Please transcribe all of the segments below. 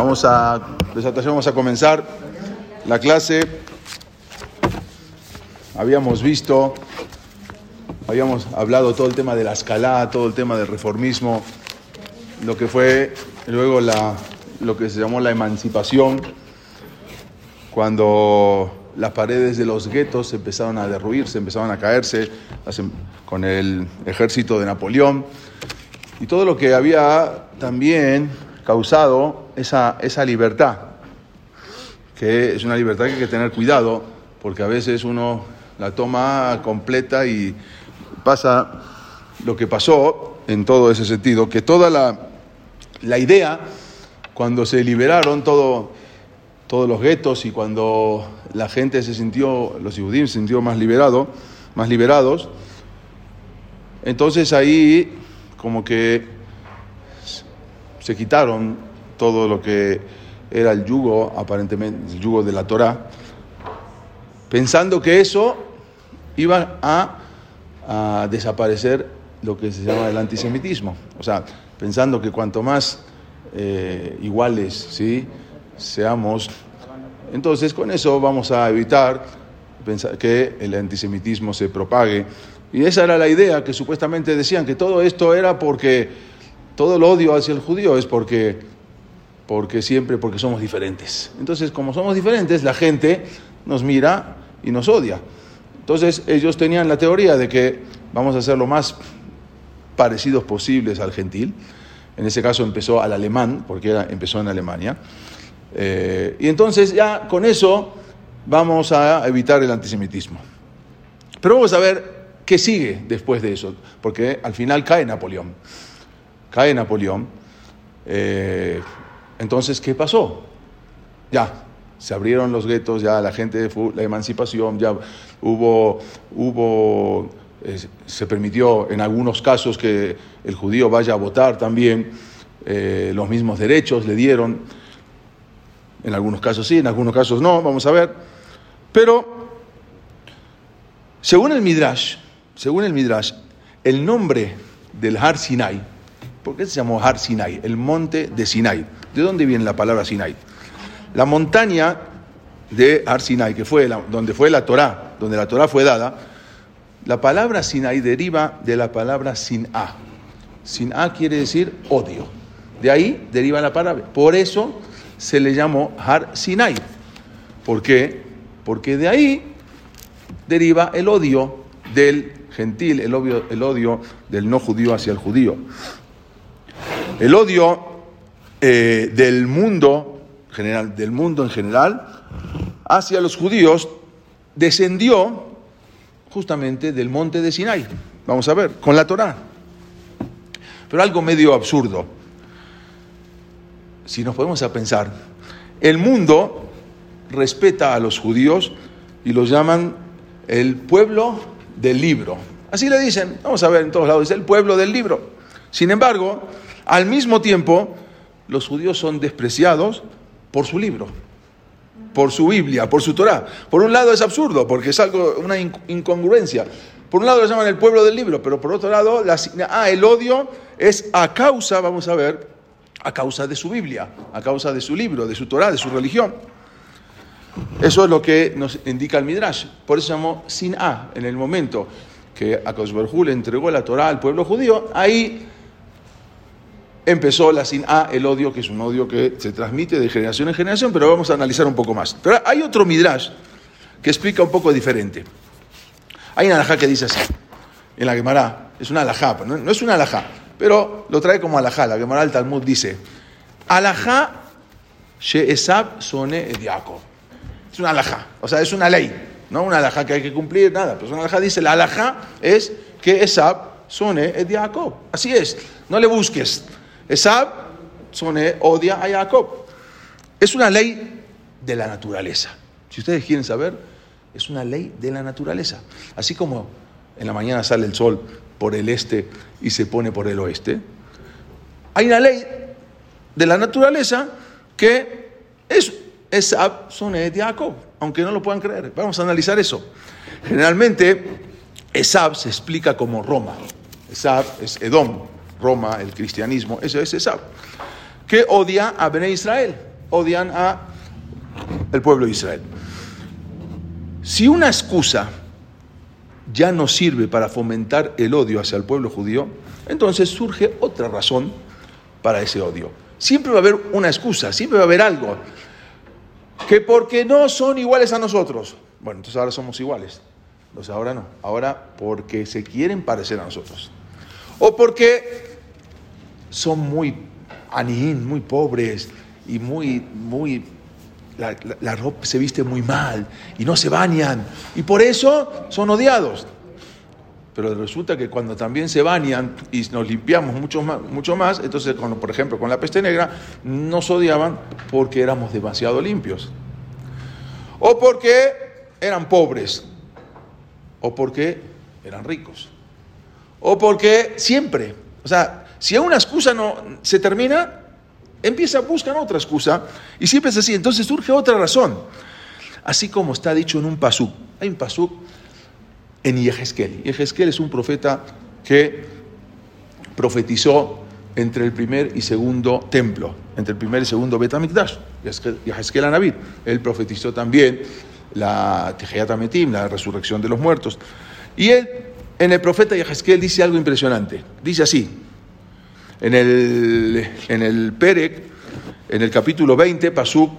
Vamos a, vamos a comenzar la clase. Habíamos visto, habíamos hablado todo el tema de la escalada, todo el tema del reformismo, lo que fue luego la, lo que se llamó la emancipación, cuando las paredes de los guetos empezaron a derruirse, empezaron a caerse con el ejército de Napoleón y todo lo que había también causado esa, esa libertad, que es una libertad que hay que tener cuidado, porque a veces uno la toma completa y pasa lo que pasó en todo ese sentido, que toda la, la idea, cuando se liberaron todo, todos los guetos y cuando la gente se sintió, los judíos se sintió más liberado, más liberados, entonces ahí como que se quitaron todo lo que era el yugo, aparentemente, el yugo de la Torah, pensando que eso iba a, desaparecer lo que se llama el antisemitismo. O sea, pensando que cuanto más eh, iguales ¿sí? seamos, entonces con eso vamos a evitar que el antisemitismo se propague y esa era la idea que supuestamente decían, que todo esto era porque todo el odio hacia el judío es porque, porque siempre, porque somos diferentes. Entonces, como somos diferentes, la gente nos mira y nos odia. Entonces, ellos tenían la teoría de que vamos a ser lo más parecidos posibles al gentil. En ese caso empezó al alemán, porque empezó en Alemania. Eh, y entonces ya con eso vamos a evitar el antisemitismo. Pero vamos a ver ¿Qué sigue después de eso? Porque al final cae Napoleón. Cae Napoleón. Eh, entonces, ¿qué pasó? Ya, se abrieron los guetos, ya la gente, la emancipación, ya hubo, hubo eh, se permitió en algunos casos que el judío vaya a votar también, eh, los mismos derechos le dieron, en algunos casos sí, en algunos casos no, vamos a ver. Pero, según el Midrash, según el Midrash, el nombre del Har Sinai, ¿por qué se llamó Har Sinai? El monte de Sinai. ¿De dónde viene la palabra Sinai? La montaña de Har Sinai, que fue donde fue la Torá, donde la Torá fue dada, la palabra Sinai deriva de la palabra Sin'a. Sin'a quiere decir odio. De ahí deriva la palabra. Por eso se le llamó Har Sinai. ¿Por qué? Porque de ahí deriva el odio del gentil, el odio, el odio del no judío hacia el judío. El odio eh, del mundo, general, del mundo en general, hacia los judíos descendió justamente del monte de Sinai. Vamos a ver, con la Torá. Pero algo medio absurdo. Si nos podemos a pensar, el mundo respeta a los judíos y los llaman el pueblo del libro. Así le dicen, vamos a ver en todos lados, es el pueblo del libro. Sin embargo, al mismo tiempo, los judíos son despreciados por su libro, por su Biblia, por su Torah. Por un lado es absurdo, porque es algo, una incongruencia. Por un lado lo llaman el pueblo del libro, pero por otro lado, ah, el odio es a causa, vamos a ver, a causa de su Biblia, a causa de su libro, de su Torah, de su religión. Eso es lo que nos indica el Midrash. Por eso llamó Sin en el momento que a le entregó la Torah al pueblo judío, ahí empezó la sin A, el odio, que es un odio que se transmite de generación en generación, pero vamos a analizar un poco más. Pero hay otro midrash que explica un poco diferente. Hay una alajá que dice así, en la Gemara, es una alajá, no, no es una alajá, pero lo trae como alajá. La Gemara del Talmud dice, alajá she'esab sone ediaco. Es una alajá, o sea, es una ley no una alhaja que hay que cumplir, nada. Pues una alhaja dice, la alhaja es que Esab sone es Jacob. Así es, no le busques. Esab odia a Jacob. Es una ley de la naturaleza. Si ustedes quieren saber, es una ley de la naturaleza. Así como en la mañana sale el sol por el este y se pone por el oeste, hay una ley de la naturaleza que es Esab de Jacob aunque no lo puedan creer. Vamos a analizar eso. Generalmente, Esab se explica como Roma. Esab es Edom, Roma, el cristianismo, eso es Esab. Que odia a Bene Israel. odian a el pueblo de Israel. Si una excusa ya no sirve para fomentar el odio hacia el pueblo judío, entonces surge otra razón para ese odio. Siempre va a haber una excusa, siempre va a haber algo. Que porque no son iguales a nosotros. Bueno, entonces ahora somos iguales. Entonces ahora no. Ahora porque se quieren parecer a nosotros. O porque son muy anijín, muy pobres y muy, muy la, ropa se viste muy mal y no se bañan y por eso son odiados. Pero resulta que cuando también se bañan y nos limpiamos mucho más, mucho más entonces, por ejemplo, con la peste negra, nos odiaban porque éramos demasiado limpios. O porque eran pobres. O porque eran ricos. O porque siempre. O sea, si una excusa no se termina, Empieza, buscan otra excusa y siempre es así. Entonces surge otra razón. Así como está dicho en un pasú. Hay un pasú en Yehezkel. Yehezkel es un profeta que profetizó entre el primer y segundo templo, entre el primer y segundo Betamikdash, Yehezkel Anabit. Él profetizó también la Tejeyat la resurrección de los muertos. Y él, en el profeta Yehezkel, dice algo impresionante. Dice así: en el, en el Perec, en el capítulo 20, Pasuk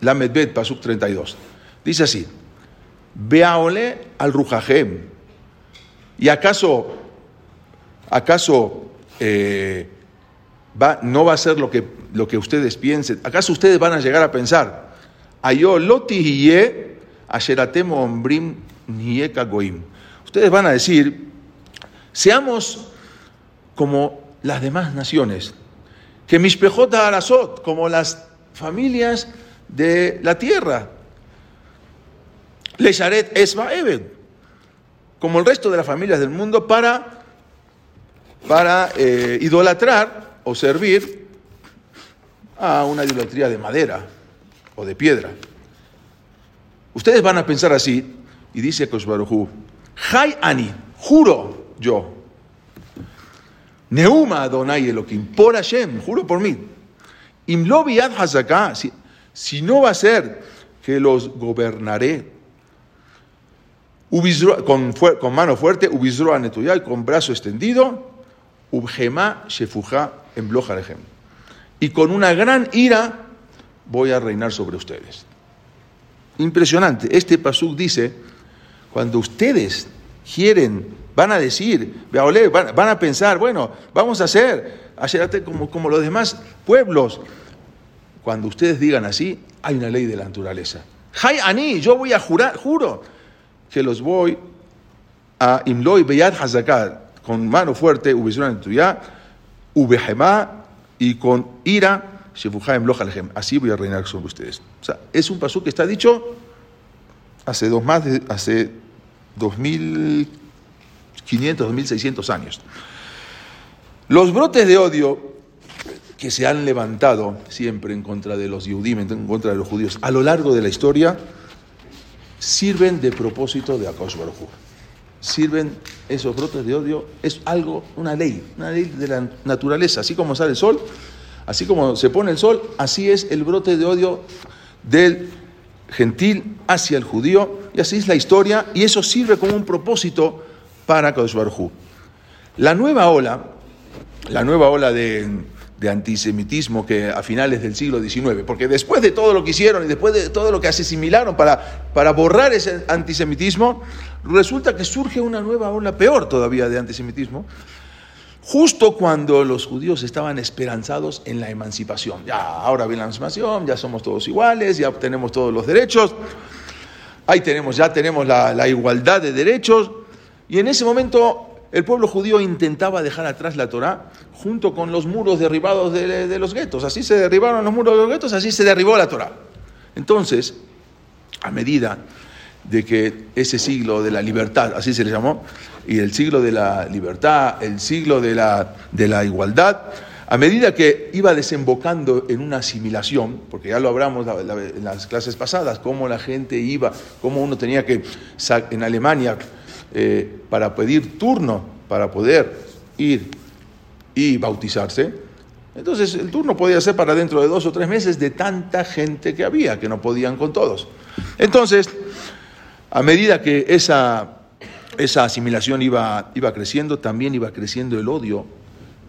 Lamedbet, Pasuk 32. Dice así, Beaole al Rujajem. ¿Y acaso, acaso eh, va, no va a ser lo que, lo que ustedes piensen? ¿Acaso ustedes van a llegar a pensar, ombrim? Ustedes van a decir, seamos como las demás naciones. Que Mishpejot Arasot, como las familias de la tierra. Lesharet Eben, como el resto de las familias del mundo, para, para eh, idolatrar o servir a una idolatría de madera o de piedra. Ustedes van a pensar así, y dice Koshbaruhu, Hay Ani, juro yo, Neuma Adonai Elohim, por Hashem, juro por mí. Imlo Hazaká, si, no va a ser que los gobernaré con, con mano fuerte, ubizroa y con brazo extendido, ubgema shefuja en blojarejem. Y con una gran ira voy a reinar sobre ustedes. Impresionante. Este pasuk dice, cuando ustedes quieren Van a decir, van, a pensar, bueno, vamos a hacer, como, como los demás pueblos. Cuando ustedes digan así, hay una ley de la naturaleza. Hay ani, yo voy a jurar, juro, que los voy a imloy beyad hazakat, con mano fuerte, ubisuran tuya, ubehema, y con ira, así voy a reinar sobre ustedes. O sea, es un paso que está dicho hace dos más de, hace 2000 500, 1600 años. Los brotes de odio que se han levantado siempre en contra de los en contra de los judíos, a lo largo de la historia, sirven de propósito de Akash Baruj Sirven esos brotes de odio, es algo, una ley, una ley de la naturaleza. Así como sale el sol, así como se pone el sol, así es el brote de odio del gentil hacia el judío, y así es la historia, y eso sirve como un propósito para Kadosh La nueva ola, la nueva ola de, antisemitismo que a finales del siglo XIX, porque después de todo lo que hicieron y después de todo lo que asimilaron para, para borrar ese antisemitismo, resulta que surge una nueva ola peor todavía de antisemitismo, justo cuando los judíos estaban esperanzados en la emancipación. Ya, ahora viene la emancipación, ya somos todos iguales, ya tenemos todos los derechos, ahí tenemos, ya tenemos la, la igualdad de derechos, y en ese momento el pueblo judío intentaba dejar atrás la Torá junto con los muros derribados de, los guetos. Así se derribaron los muros de los guetos, así se derribó la Torá. Entonces, a medida de que ese siglo de la libertad, así se le llamó, y el siglo de la libertad, el siglo de la, de la igualdad, a medida que iba desembocando en una asimilación, porque ya lo hablamos en las clases pasadas, cómo la gente iba, cómo uno tenía que, en Alemania, eh, para pedir turno para poder ir y bautizarse, Entonces el turno podía ser para dentro de dos o tres meses de tanta gente que había, que no podían con todos. Entonces, a medida que esa, esa asimilación iba, iba creciendo, también iba creciendo el odio,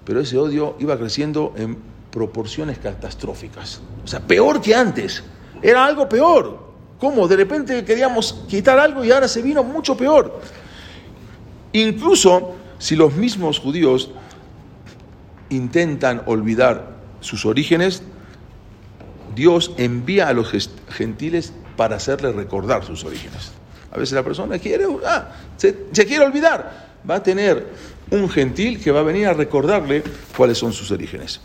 pero ese odio iba creciendo en proporciones catastróficas. O sea, peor que antes. Era algo peor. ¿Cómo? De repente queríamos quitar algo y ahora se vino mucho peor. Incluso si los mismos judíos intentan olvidar sus orígenes, Dios envía a los gentiles para hacerles recordar sus orígenes. A veces la persona quiere, ah, se, quiere olvidar, va a tener un gentil que va a venir a recordarle cuáles son sus orígenes.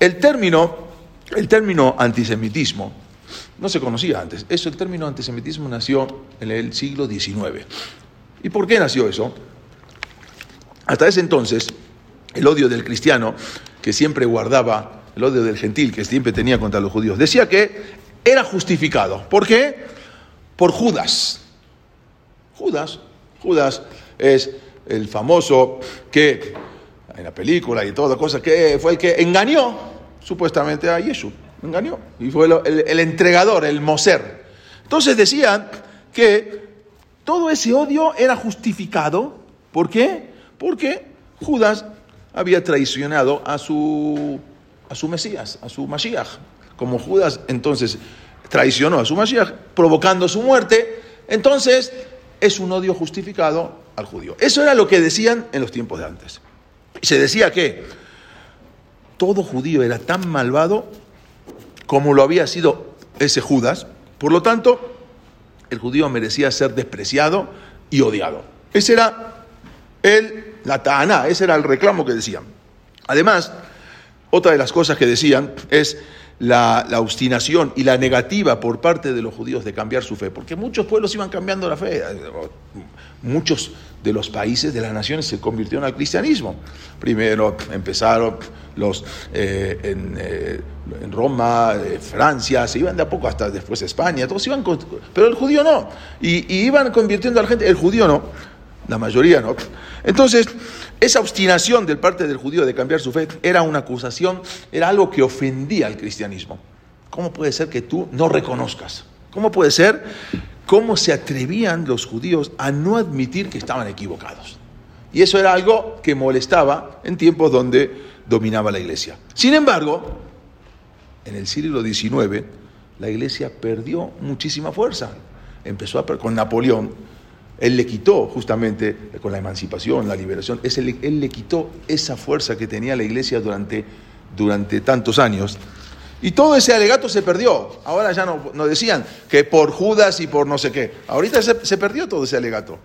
El término, el término antisemitismo no se conocía antes. Eso, el término antisemitismo nació en el siglo XIX. ¿Y por qué nació eso? Hasta ese entonces, el odio del cristiano, que siempre guardaba, el odio del gentil, que siempre tenía contra los judíos, decía que era justificado. ¿Por qué? Por Judas. Judas, Judas es el famoso que, en la película y toda cosa, que fue el que engañó supuestamente a Yeshua. Engañó. Y fue el, el entregador, el moser. Entonces decían que todo ese odio era justificado. ¿Por qué? porque Judas había traicionado a su, a su Mesías, a su Mashiach. Como Judas entonces traicionó a su Mashiach, provocando su muerte, entonces es un odio justificado al judío. Eso era lo que decían en los tiempos de antes. Y se decía que todo judío era tan malvado como lo había sido ese Judas, por lo tanto, el judío merecía ser despreciado y odiado. Ese era el, la ta'aná, ese era el reclamo que decían. Además, otra de las cosas que decían es la, obstinación y la negativa por parte de los judíos de cambiar su fe, porque muchos pueblos iban cambiando la fe, muchos de los países, de las naciones se convirtieron al cristianismo. Primero empezaron los eh, eh, en, Roma, eh, Francia, se iban de a poco hasta después España, todos iban, pero el judío no, y, y iban convirtiendo a la gente, el judío no la mayoría no. Entonces, esa obstinación del parte del judío de cambiar su fe era una acusación, era algo que ofendía al cristianismo. ¿Cómo puede ser que tú no reconozcas? ¿Cómo puede ser? ¿Cómo se atrevían los judíos a no admitir que estaban equivocados? Y eso era algo que molestaba en tiempos donde dominaba la iglesia. Sin embargo, en el siglo XIX, la iglesia perdió muchísima fuerza. Empezó a, con Napoleón, él le quitó justamente con la emancipación, la liberación, él le quitó esa fuerza que tenía la iglesia durante, durante tantos años. Y todo ese alegato se perdió. Ahora ya no, decían que por Judas y por no sé qué. Ahorita se, perdió todo ese alegato.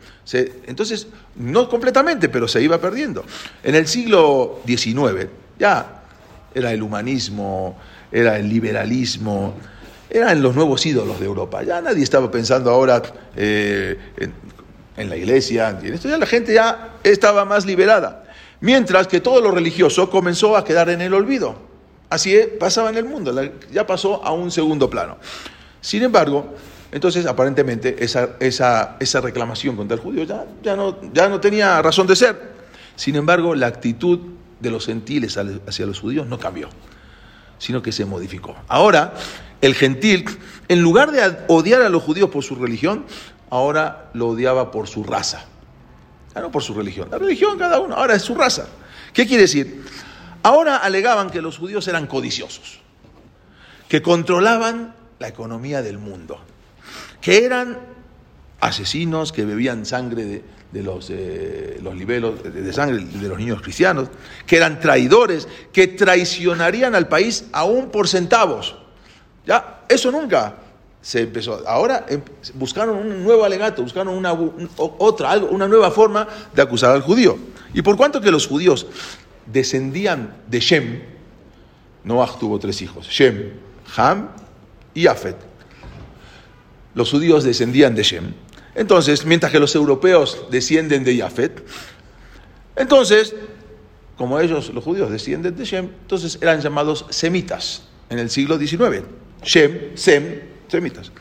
entonces, no completamente, pero se iba perdiendo. En el siglo XIX ya era el humanismo, era el liberalismo, eran los nuevos ídolos de Europa. Ya nadie estaba pensando ahora eh, en, en la iglesia, en esto ya la gente ya estaba más liberada. Mientras que todo lo religioso comenzó a quedar en el olvido. Así pasaba en el mundo, ya pasó a un segundo plano. Sin embargo, entonces aparentemente esa, esa, esa reclamación contra el judío ya, ya, no, ya no tenía razón de ser. Sin embargo, la actitud de los gentiles hacia los judíos no cambió, sino que se modificó. Ahora, el gentil, en lugar de odiar a los judíos por su religión, ahora lo odiaba por su raza. Ya no por su religión. La religión cada uno, ahora es su raza. ¿Qué quiere decir? Ahora alegaban que los judíos eran codiciosos, que controlaban la economía del mundo, que eran asesinos que bebían sangre de, los, eh, los libelos, de sangre de los niños cristianos, que eran traidores, que traicionarían al país aún por centavos. Ya, eso nunca se empezó. Ahora em, buscaron un nuevo alegato, buscaron una, otra, algo, una nueva forma de acusar al judío. Y por cuanto que los judíos descendían de Shem, Noah tuvo tres hijos, Shem, Ham y Afet. Los judíos descendían de Shem. Entonces, mientras que los europeos descienden de Yafet, entonces, como ellos, los judíos, descienden de Shem, entonces eran llamados semitas en el siglo XIX. Shem, Sem, semitas.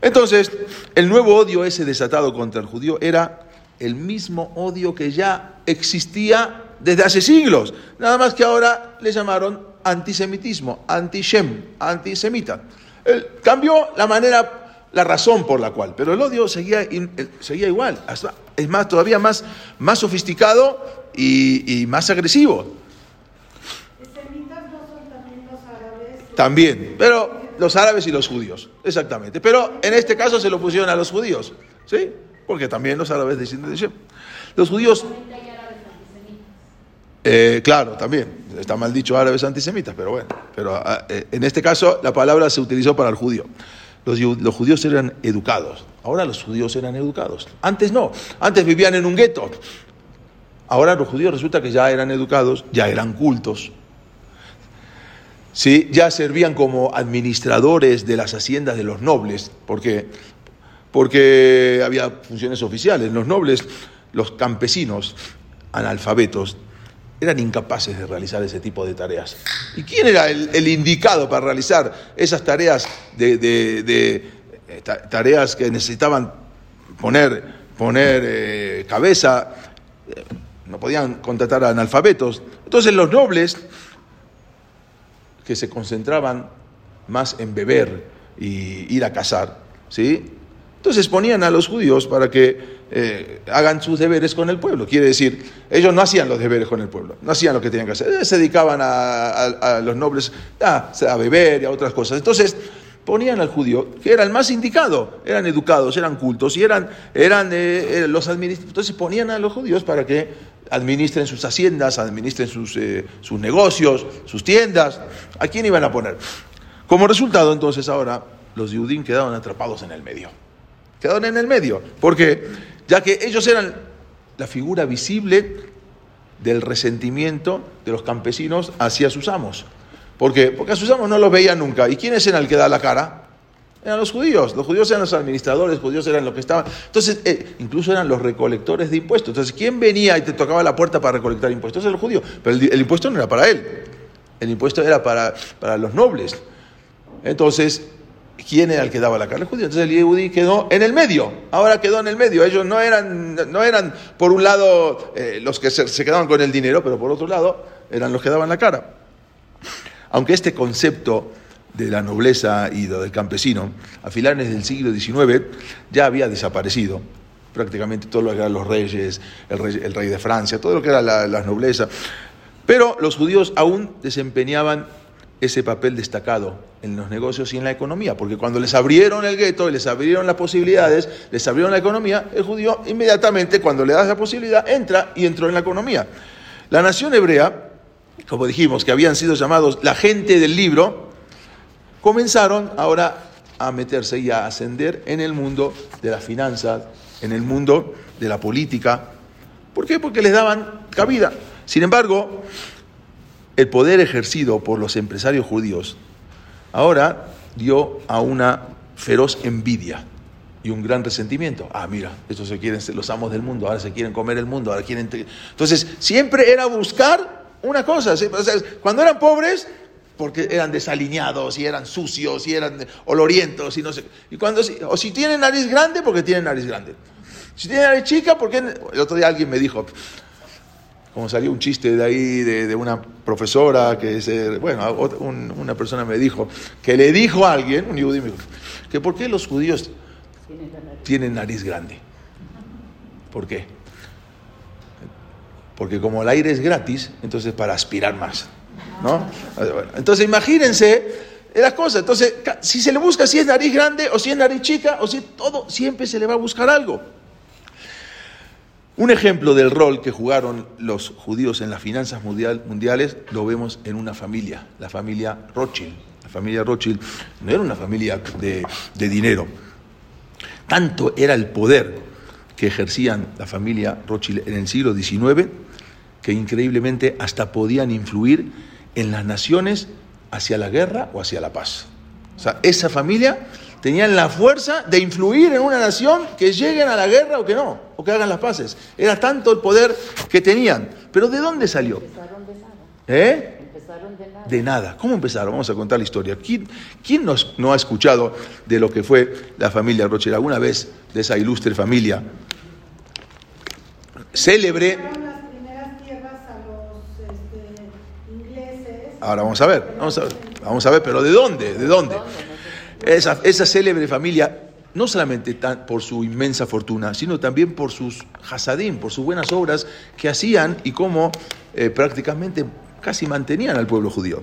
Entonces, el nuevo odio ese desatado contra el judío era el mismo odio que ya existía desde hace siglos. Nada más que ahora le llamaron antisemitismo, antishem, antisemita. Él cambió la manera, la razón por la cual, pero el odio seguía, seguía igual. Es más, todavía más, más sofisticado y, y más agresivo. También, pero los árabes y los judíos, exactamente. Pero en este caso se lo pusieron a los judíos, ¿sí? Porque también los árabes descienden de Shem. Los judíos... Eh, claro, también. Está mal dicho árabes antisemitas, pero bueno. Pero ah, eh, en este caso la palabra se utilizó para el judío. Los, los, judíos eran educados. Ahora los judíos eran educados. Antes no. Antes vivían en un gueto. Ahora los judíos resulta que ya eran educados, ya eran cultos, ¿sí? ya servían como administradores de las haciendas de los nobles, porque, porque había funciones oficiales. Los nobles, los campesinos, analfabetos, eran incapaces de realizar ese tipo de tareas. ¿Y quién era el, indicado para realizar esas tareas de, eh, tareas que necesitaban poner, poner eh, cabeza? Eh, no podían contratar a analfabetos. Entonces los nobles que se concentraban más en beber y ir a cazar, ¿sí? Entonces ponían a los judíos para que eh, hagan sus deberes con el pueblo. Quiere decir, ellos no hacían los deberes con el pueblo, no hacían lo que tenían que hacer. Se dedicaban a, los nobles a, beber y a otras cosas. Entonces ponían al judío, que era el más indicado, eran educados, eran cultos y eran, eran eh, los administradores. Entonces ponían a los judíos para que administren sus haciendas, administren sus, eh, sus negocios, sus tiendas. ¿A quién iban a poner? Como resultado, entonces ahora los judíos quedaron atrapados en el medio. Quedaron en el medio. ¿Por qué? Ya que ellos eran la figura visible del resentimiento de los campesinos hacia sus amos. ¿Por qué? Porque a sus amos no los veían nunca. ¿Y quién es el que da la cara? Eran los judíos. Los judíos eran los administradores, los judíos eran los que estaban. Entonces, eh, incluso eran los recolectores de impuestos. Entonces, ¿quién venía y te tocaba la puerta para recolectar impuestos? Era el judío. Pero el, impuesto no era para él. El impuesto era para, para los nobles. Entonces, ¿quién era el que daba la cara? El judío. Entonces, el judío quedó en el medio. Ahora quedó en el medio. Ellos no eran, no eran por un lado, eh, los que se, se quedaban con el dinero, pero por otro lado, eran los que daban la cara. Aunque este concepto de la nobleza y del campesino, a finales del siglo XIX ya había desaparecido. Prácticamente todo lo que eran los reyes, el rey, de Francia, todo lo que era la, nobleza. Pero los judíos aún desempeñaban ese papel destacado en los negocios y en la economía, porque cuando les abrieron el gueto les abrieron las posibilidades, les abrieron la economía, el judío inmediatamente cuando le das la posibilidad entra y entró en la economía. La nación hebrea, como dijimos, que habían sido llamados la gente del libro, comenzaron ahora a meterse y a ascender en el mundo de las finanzas, en el mundo de la política. ¿Por qué? Porque les daban cabida. Sin embargo, el poder ejercido por los empresarios judíos ahora dio a una feroz envidia y un gran resentimiento. Ah, mira, estos se quieren ser los amos del mundo, ahora se quieren comer el mundo, ahora quieren... Entonces, siempre era buscar una cosa. cuando eran pobres, porque eran desalineados y eran sucios y eran olorientos y no sé. Y cuando, o si tienen nariz grande, porque tienen nariz grande. Si tienen nariz chica, porque el otro día alguien me dijo, como salió un chiste de ahí de, una profesora que es, eh, bueno, una persona me dijo, que le dijo a alguien, un judío me dijo, que por qué los judíos tienen nariz grande. ¿Por qué? Porque como el aire es gratis, entonces para aspirar más. Entonces imagínense las cosas. Entonces, si se le busca si es nariz grande o si es nariz chica o si todo, siempre se le va a buscar algo. Un ejemplo del rol que jugaron los judíos en las finanzas mundiales lo vemos en una familia, la familia Rothschild. La familia Rothschild no era una familia de, de dinero. Tanto era el poder que ejercían la familia Rothschild en el siglo XIX que increíblemente hasta podían influir en las naciones hacia la guerra o hacia la paz. O sea, esa familia tenían la fuerza de influir en una nación que lleguen a la guerra o que no, o que hagan las paces. Era tanto el poder que tenían. Pero ¿de dónde salió? Empezaron de nada. ¿Eh? Empezaron de nada. De nada. ¿Cómo empezaron? Vamos a contar la historia. ¿Quién, quién nos, no ha escuchado de lo que fue la familia Rocher alguna vez, de esa ilustre familia? Célebre Ahora vamos a ver, vamos a ver, vamos a ver, pero ¿de dónde? ¿De dónde? Esa, esa célebre familia, no solamente tan- por su inmensa fortuna, sino también por sus hasadim, por sus buenas obras que hacían y cómo eh, prácticamente casi mantenían al pueblo judío.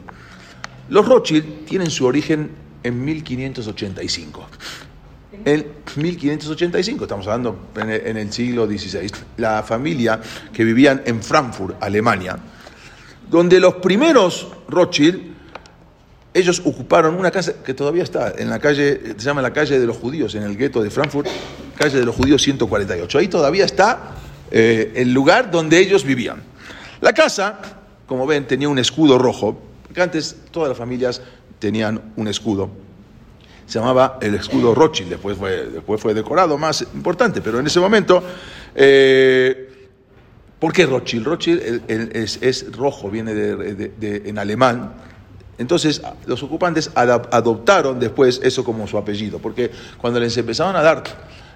Los Rothschild tienen su origen en 1585. En 1585, estamos hablando en el, en el siglo XVI, la familia que vivían en Frankfurt, Alemania, donde los primeros Rothschild, ellos ocuparon una casa que todavía está en la calle, se llama la calle de los judíos, en el gueto de Frankfurt, calle de los judíos 148. Ahí todavía está eh, el lugar donde ellos vivían. La casa, como ven, tenía un escudo rojo, porque antes todas las familias tenían un escudo. Se llamaba el escudo Rothschild, después fue, después fue decorado más importante, pero en ese momento... eh, ¿Por qué Rothschild? Rothschild es, es rojo, viene de, de- en alemán. Entonces los ocupantes adoptaron después eso como su apellido, porque cuando les empezaron a dar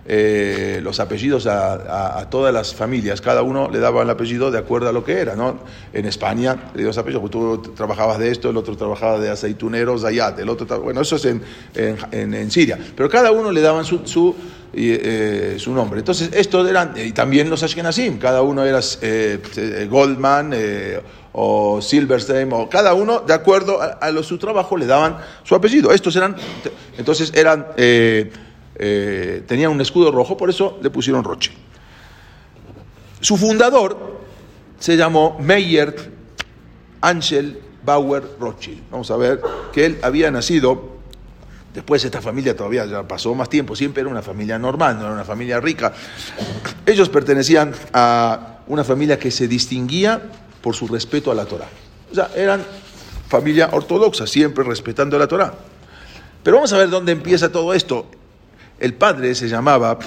eh, los apellidos a, a- todas las familias, cada uno le daba el apellido de acuerdo a lo que era, ¿no? En España le dio apellidos, tú trabajabas de esto, el otro trabajaba de aceitunero, Zayat, el otro, bueno, eso es en, en- en- en Siria, pero cada uno le daban su, su, y, eh, su nombre. Entonces, estos eran, y también los Ashkenazim, cada uno era eh, eh, Goldman eh, o Silverstein, o cada uno, de acuerdo a, su trabajo, le daban su apellido. Estos eran, entonces eran, eh, eh, tenían un escudo rojo, por eso le pusieron Roche. Su fundador se llamó Meyer Angel Bauer Rothschild. Vamos a ver que él había nacido Después esta familia todavía ya pasó más tiempo, siempre era una familia normal, no era una familia rica. Ellos pertenecían a una familia que se distinguía por su respeto a la Torah. O sea, eran familia ortodoxa, siempre respetando la Torah. Pero vamos a ver dónde empieza todo esto. El padre se llamaba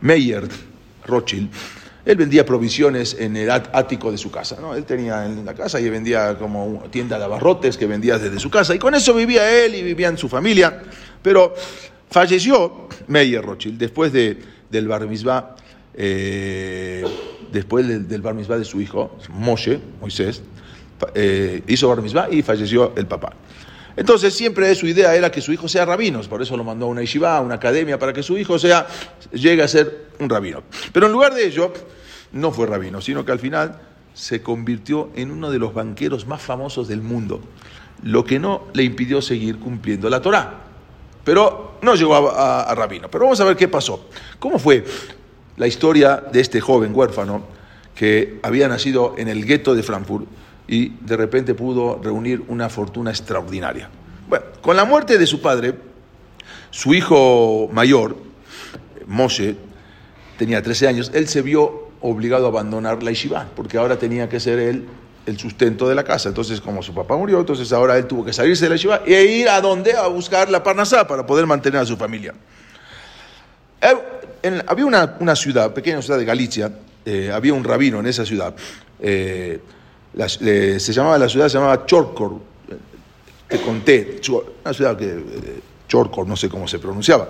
Meyer Rothschild. Él vendía provisiones en el ático de su casa. ¿no? Él tenía en la casa y vendía como tienda de abarrotes que vendía desde su casa. Y con eso vivía él y vivían su familia. Pero falleció Meyer Rothschild después de, del bar mitzvah, eh, después del, del bar mitzvah de su hijo, Moshe, Moisés. eh, hizo bar mitzvah y falleció el papá. Entonces siempre su idea era que su hijo sea rabino, por eso lo mandó a una yeshiva, a una academia, para que su hijo sea, llegue a ser un rabino. Pero en lugar de ello, no fue rabino, sino que al final se convirtió en uno de los banqueros más famosos del mundo, lo que no le impidió seguir cumpliendo la Torá. Pero no llegó a, a- a rabino. Pero vamos a ver qué pasó. ¿Cómo fue la historia de este joven huérfano que había nacido en el gueto de Frankfurt y de repente pudo reunir una fortuna extraordinaria? Bueno, con la muerte de su padre, su hijo mayor, Moshe, tenía 13 años, él se vio obligado a abandonar la yeshiva, porque ahora tenía que ser él el sustento de la casa. Entonces, como su papá murió, entonces ahora él tuvo que salirse de la yeshiva e ir a donde? A buscar la parnasá para poder mantener a su familia. Eh, había una, una ciudad, pequeña ciudad de Galicia, eh, había un rabino en esa ciudad. eh, la- se llamaba la ciudad, se llamaba Chorkor, eh, te conté, una ciudad que, eh, Chorkor, no sé cómo se pronunciaba.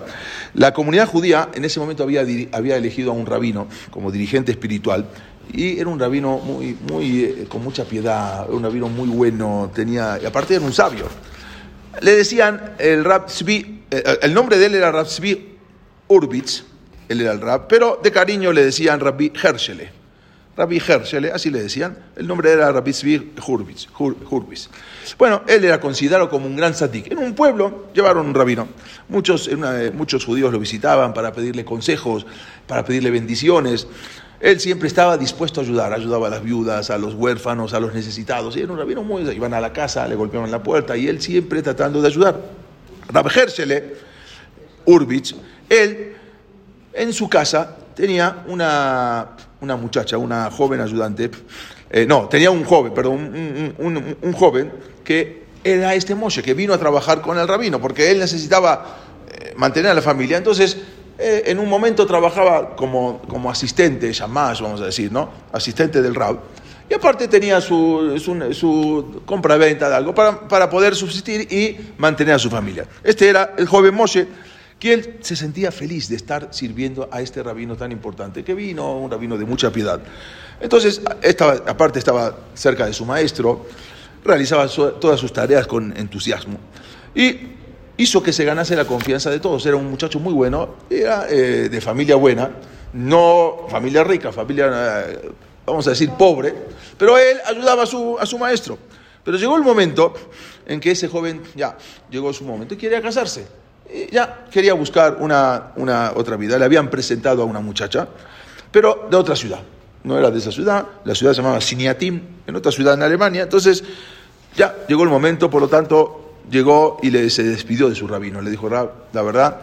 La comunidad judía en ese momento había, había elegido a un rabino como dirigente espiritual y era un rabino muy, muy, eh, con mucha piedad, un rabino muy bueno, tenía, y aparte era un sabio. Le decían el Rab el nombre de él era Rab Zvi Urbitz, él era el Rab, pero de cariño le decían Rabbi Herschele. Rabbi Herschele, así le decían, el nombre era Rabbi Zvi Hurwitz, Hur- Hurwitz. Bueno, él era considerado como un gran sadik. En un pueblo llevaron un rabino. Muchos, eh, muchos judíos lo visitaban para pedirle consejos, para pedirle bendiciones. Él siempre estaba dispuesto a ayudar, ayudaba a las viudas, a los huérfanos, a los necesitados. Y era un rabino muy... Iban a la casa, le golpeaban la puerta y él siempre tratando de ayudar. Rabbi Herschele, Urbich, él en su casa tenía una, una muchacha, una joven ayudante, eh, no, tenía un joven, perdón, un, joven que era este Moshe, que vino a trabajar con el rabino, porque él necesitaba eh, mantener a la familia. Entonces, eh, en un momento trabajaba como, como asistente, shamash, vamos a decir, ¿no? Asistente del rab. Y aparte tenía su, su, su compra-venta de algo para, para poder subsistir y mantener a su familia. Este era el joven Moshe, él se sentía feliz de estar sirviendo a este rabino tan importante, que vino, un rabino de mucha piedad. Entonces, estaba, aparte estaba cerca de su maestro, realizaba todas sus tareas con entusiasmo. Y hizo que se ganase la confianza de todos. Era un muchacho muy bueno, era eh, de familia buena, no familia rica, familia, eh, vamos a decir, pobre, pero él ayudaba a su, a su maestro. Pero llegó el momento en que ese joven, ya, llegó su momento y quería casarse. Ya quería buscar una, una otra vida. Le habían presentado a una muchacha, pero de otra ciudad. No era de esa ciudad, la ciudad se llamaba Siniatim, en otra ciudad en Alemania. Entonces, ya llegó el momento, por lo tanto, llegó y le, se despidió de su rabino. Le dijo, la verdad,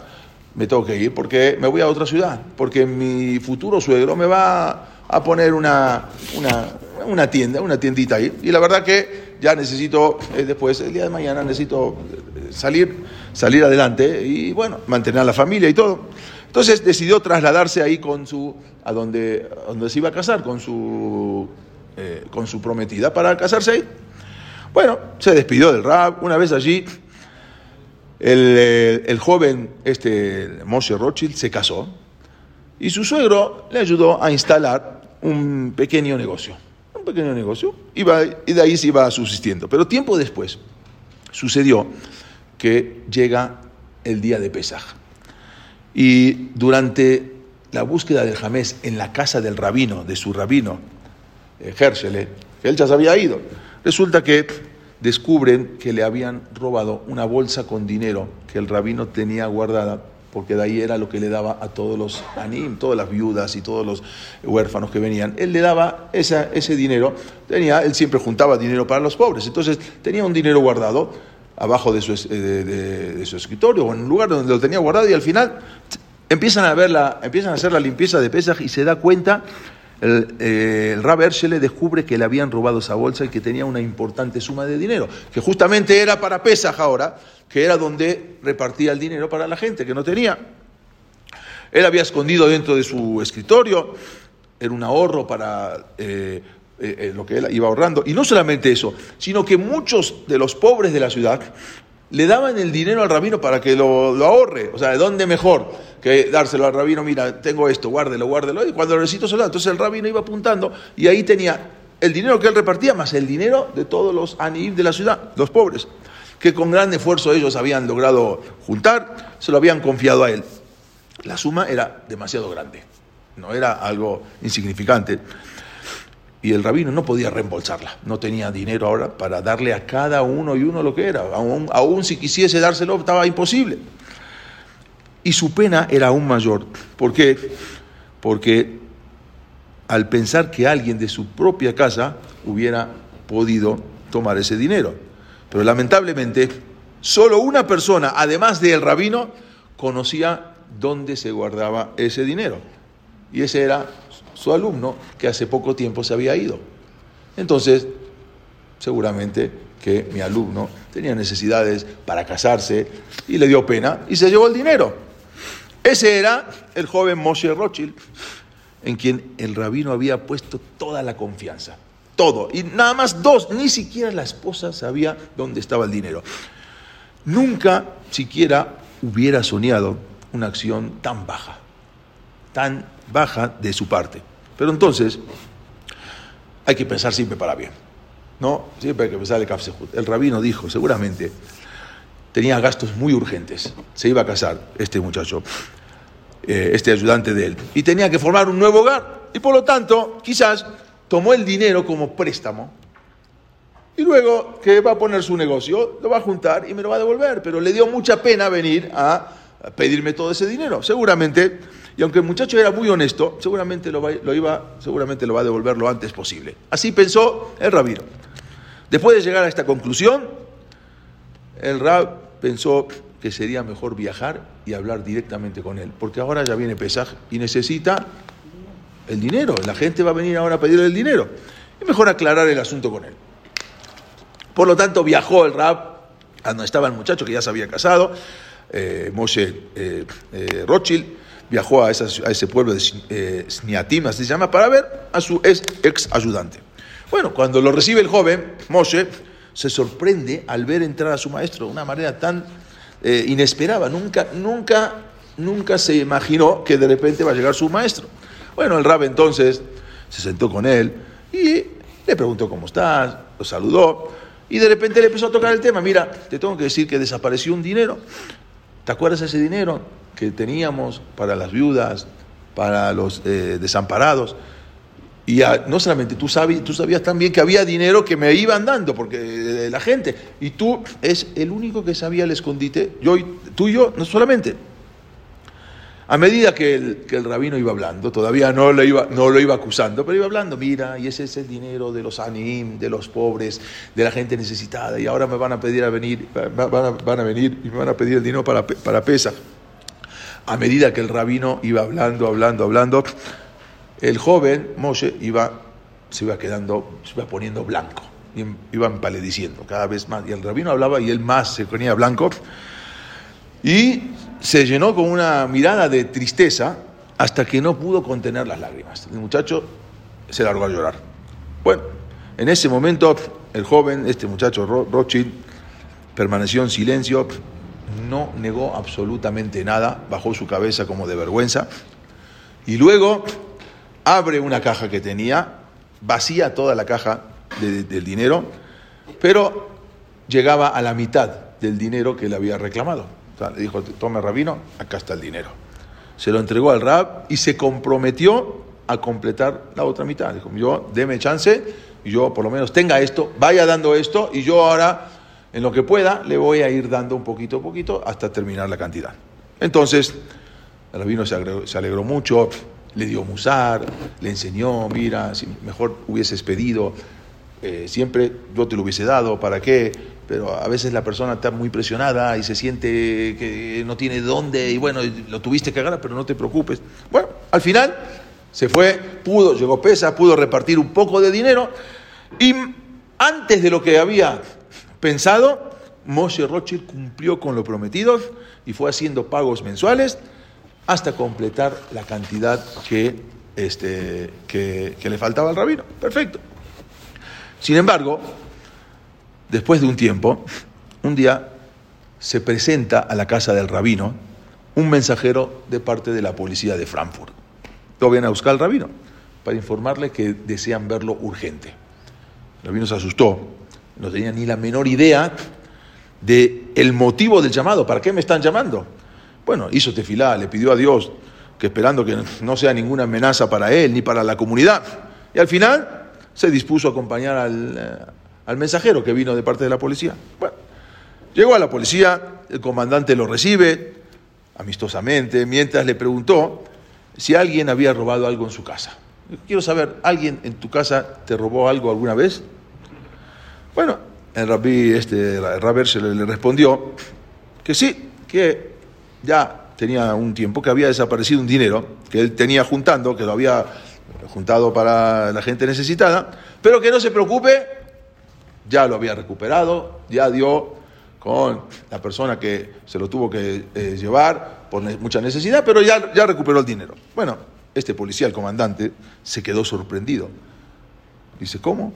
me tengo que ir porque me voy a otra ciudad, porque mi futuro suegro me va a poner una, una, una tienda, una tiendita ahí. Y la verdad que ya necesito, eh, después, el día de mañana, necesito eh, salir, salir adelante y, bueno, mantener a la familia y todo. Entonces decidió trasladarse ahí con su, a donde, donde se iba a casar, con su, eh, con su prometida, para casarse ahí. Bueno, se despidió del rab, una vez allí, el, el joven, este Moshe Rothschild, se casó y su suegro le ayudó a instalar un pequeño negocio un pequeño negocio, y de ahí se iba subsistiendo. Pero tiempo después sucedió que llega el día de Pesaj. Y durante la búsqueda del Jamés en la casa del rabino, de su rabino, eh, Herschel, que él ya se había ido, resulta que descubren que le habían robado una bolsa con dinero que el rabino tenía guardada porque de ahí era lo que le daba a todos los anim, todas las viudas y todos los huérfanos que venían. Él le daba ese dinero, tenía, él siempre juntaba dinero para los pobres, entonces tenía un dinero guardado abajo de su, de, su escritorio o en un lugar donde lo tenía guardado y al final empiezan a, ver la, empiezan a hacer la limpieza de Pesaj y se da cuenta el, eh, el Rab descubre que le habían robado esa bolsa y que tenía una importante suma de dinero, que justamente era para Pesaj ahora, que era donde repartía el dinero para la gente que no tenía. Él había escondido dentro de su escritorio, era un ahorro para eh, eh, lo que él iba ahorrando. Y no solamente eso, sino que muchos de los pobres de la ciudad le daban el dinero al rabino para que lo, ahorre. O sea, ¿de dónde mejor que dárselo al rabino? Mira, tengo esto, guárdelo, guárdelo. Y cuando lo necesito, se Entonces el rabino iba apuntando y ahí tenía el dinero que él repartía, más el dinero de todos los anib de la ciudad, los pobres, que con gran esfuerzo ellos habían logrado juntar, se lo habían confiado a él. La suma era demasiado grande, no era algo insignificante y el rabino no podía reembolsarla, no tenía dinero ahora para darle a cada uno y uno lo que era, aún, si quisiese dárselo estaba imposible. Y su pena era aún mayor. ¿Por qué? Porque al pensar que alguien de su propia casa hubiera podido tomar ese dinero. Pero lamentablemente, solo una persona, además del rabino, conocía dónde se guardaba ese dinero. Y ese era su alumno que hace poco tiempo se había ido. Entonces, seguramente que mi alumno tenía necesidades para casarse y le dio pena y se llevó el dinero. Ese era el joven Moshe Rothschild, en quien el rabino había puesto toda la confianza. Todo. Y nada más dos, ni siquiera la esposa sabía dónde estaba el dinero. Nunca siquiera hubiera soñado una acción tan baja, tan baja de su parte. Pero entonces, hay que pensar siempre para bien. ¿No? Siempre hay que pensar el Kafsehut. El rabino dijo, seguramente, tenía gastos muy urgentes. Se iba a casar este muchacho, eh, este ayudante de él. Y tenía que formar un nuevo hogar. Y por lo tanto, quizás tomó el dinero como préstamo. Y luego que va a poner su negocio, lo va a juntar y me lo va a devolver. Pero le dio mucha pena venir a pedirme todo ese dinero. Seguramente y aunque el muchacho era muy honesto, seguramente lo, va, iba, seguramente lo va a devolver lo antes posible. Así pensó el rabino. Después de llegar a esta conclusión, el rab pensó que sería mejor viajar y hablar directamente con él, porque ahora ya viene Pesaj y necesita el dinero. La gente va a venir ahora a pedirle el dinero. Es mejor aclarar el asunto con él. Por lo tanto, viajó el rab a donde estaba el muchacho que ya se había casado, eh, Moshe eh, eh, Rothschild, viajó a, ese pueblo de eh, se llama, para ver a su ex, ayudante. Bueno, cuando lo recibe el joven, Moshe, se sorprende al ver entrar a su maestro de una manera tan eh, inesperada. Nunca, nunca, nunca se imaginó que de repente va a llegar su maestro. Bueno, el rab entonces se sentó con él y le preguntó cómo estás, lo saludó Y de repente le empezó a tocar el tema, mira, te tengo que decir que desapareció un dinero. ¿Te acuerdas de ese dinero que teníamos para las viudas, para los eh, desamparados? Y no solamente tú sabías, tú sabías también que había dinero que me iban dando, porque la gente, y tú es el único que sabía el escondite, yo, tú y yo, no solamente. A medida que el, que el rabino iba hablando, todavía no lo, iba, no lo iba acusando, pero iba hablando, mira, y ese es el dinero de los anim, de los pobres, de la gente necesitada, y ahora me van a pedir a venir, van a, venir y me van a pedir el dinero para, para. A medida que el rabino iba hablando, hablando, hablando, el joven Moshe iba, se iba quedando, se iba poniendo blanco, iba empalideciendo cada vez más. Y el rabino hablaba y él más se ponía blanco. Y se llenó con una mirada de tristeza hasta que no pudo contener las lágrimas. El muchacho se largó a llorar. Bueno, en ese momento el joven, este muchacho Rothschild, permaneció en silencio, no negó absolutamente nada, bajó su cabeza como de vergüenza y luego abre una caja que tenía, vacía toda la caja del dinero, pero llegaba a la mitad del dinero que le había reclamado le dijo, tome rabino, acá está el dinero. Se lo entregó al rab y se comprometió a completar la otra mitad. Dijo, yo deme chance, y yo por lo menos tenga esto, vaya dando esto, y yo ahora, en lo que pueda, le voy a ir dando un poquito a poquito hasta terminar la cantidad. Entonces, el rabino se, alegró mucho, le dio musar, le enseñó, mira, si mejor hubieses pedido, eh, siempre yo te lo hubiese dado, ¿para qué? pero a veces la persona está muy presionada y se siente que no tiene dónde y bueno, lo tuviste que ganar, pero no te preocupes. Bueno, al final se fue, pudo, llegó pesa, pudo repartir un poco de dinero y antes de lo que había pensado, Moshe Rothschild cumplió con lo prometido y fue haciendo pagos mensuales hasta completar la cantidad que, este, que, le faltaba al rabino. Perfecto. Sin embargo, Después de un tiempo, un día se presenta a la casa del rabino un mensajero de parte de la policía de Frankfurt. Lo viene a buscar al rabino para informarle que desean verlo urgente. El rabino se asustó, no tenía ni la menor idea de el motivo del llamado, ¿para qué me están llamando? Bueno, hizo tefilá, le pidió a Dios que esperando que no sea ninguna amenaza para él ni para la comunidad. Y al final se dispuso a acompañar al, eh, al mensajero que vino de parte de la policía. Bueno, llegó a la policía, el comandante lo recibe amistosamente, mientras le preguntó si alguien había robado algo en su casa. Quiero saber, ¿alguien en tu casa te robó algo alguna vez? Bueno, el rabí, este, el se le, le respondió que sí, que ya tenía un tiempo que había desaparecido un dinero que él tenía juntando, que lo había juntado para la gente necesitada, pero que no se preocupe ya lo había recuperado, ya dio con la persona que se lo tuvo que eh, llevar por mucha necesidad, pero ya, ya recuperó el dinero. Bueno, este policía, el comandante, se quedó sorprendido. Dice, ¿cómo?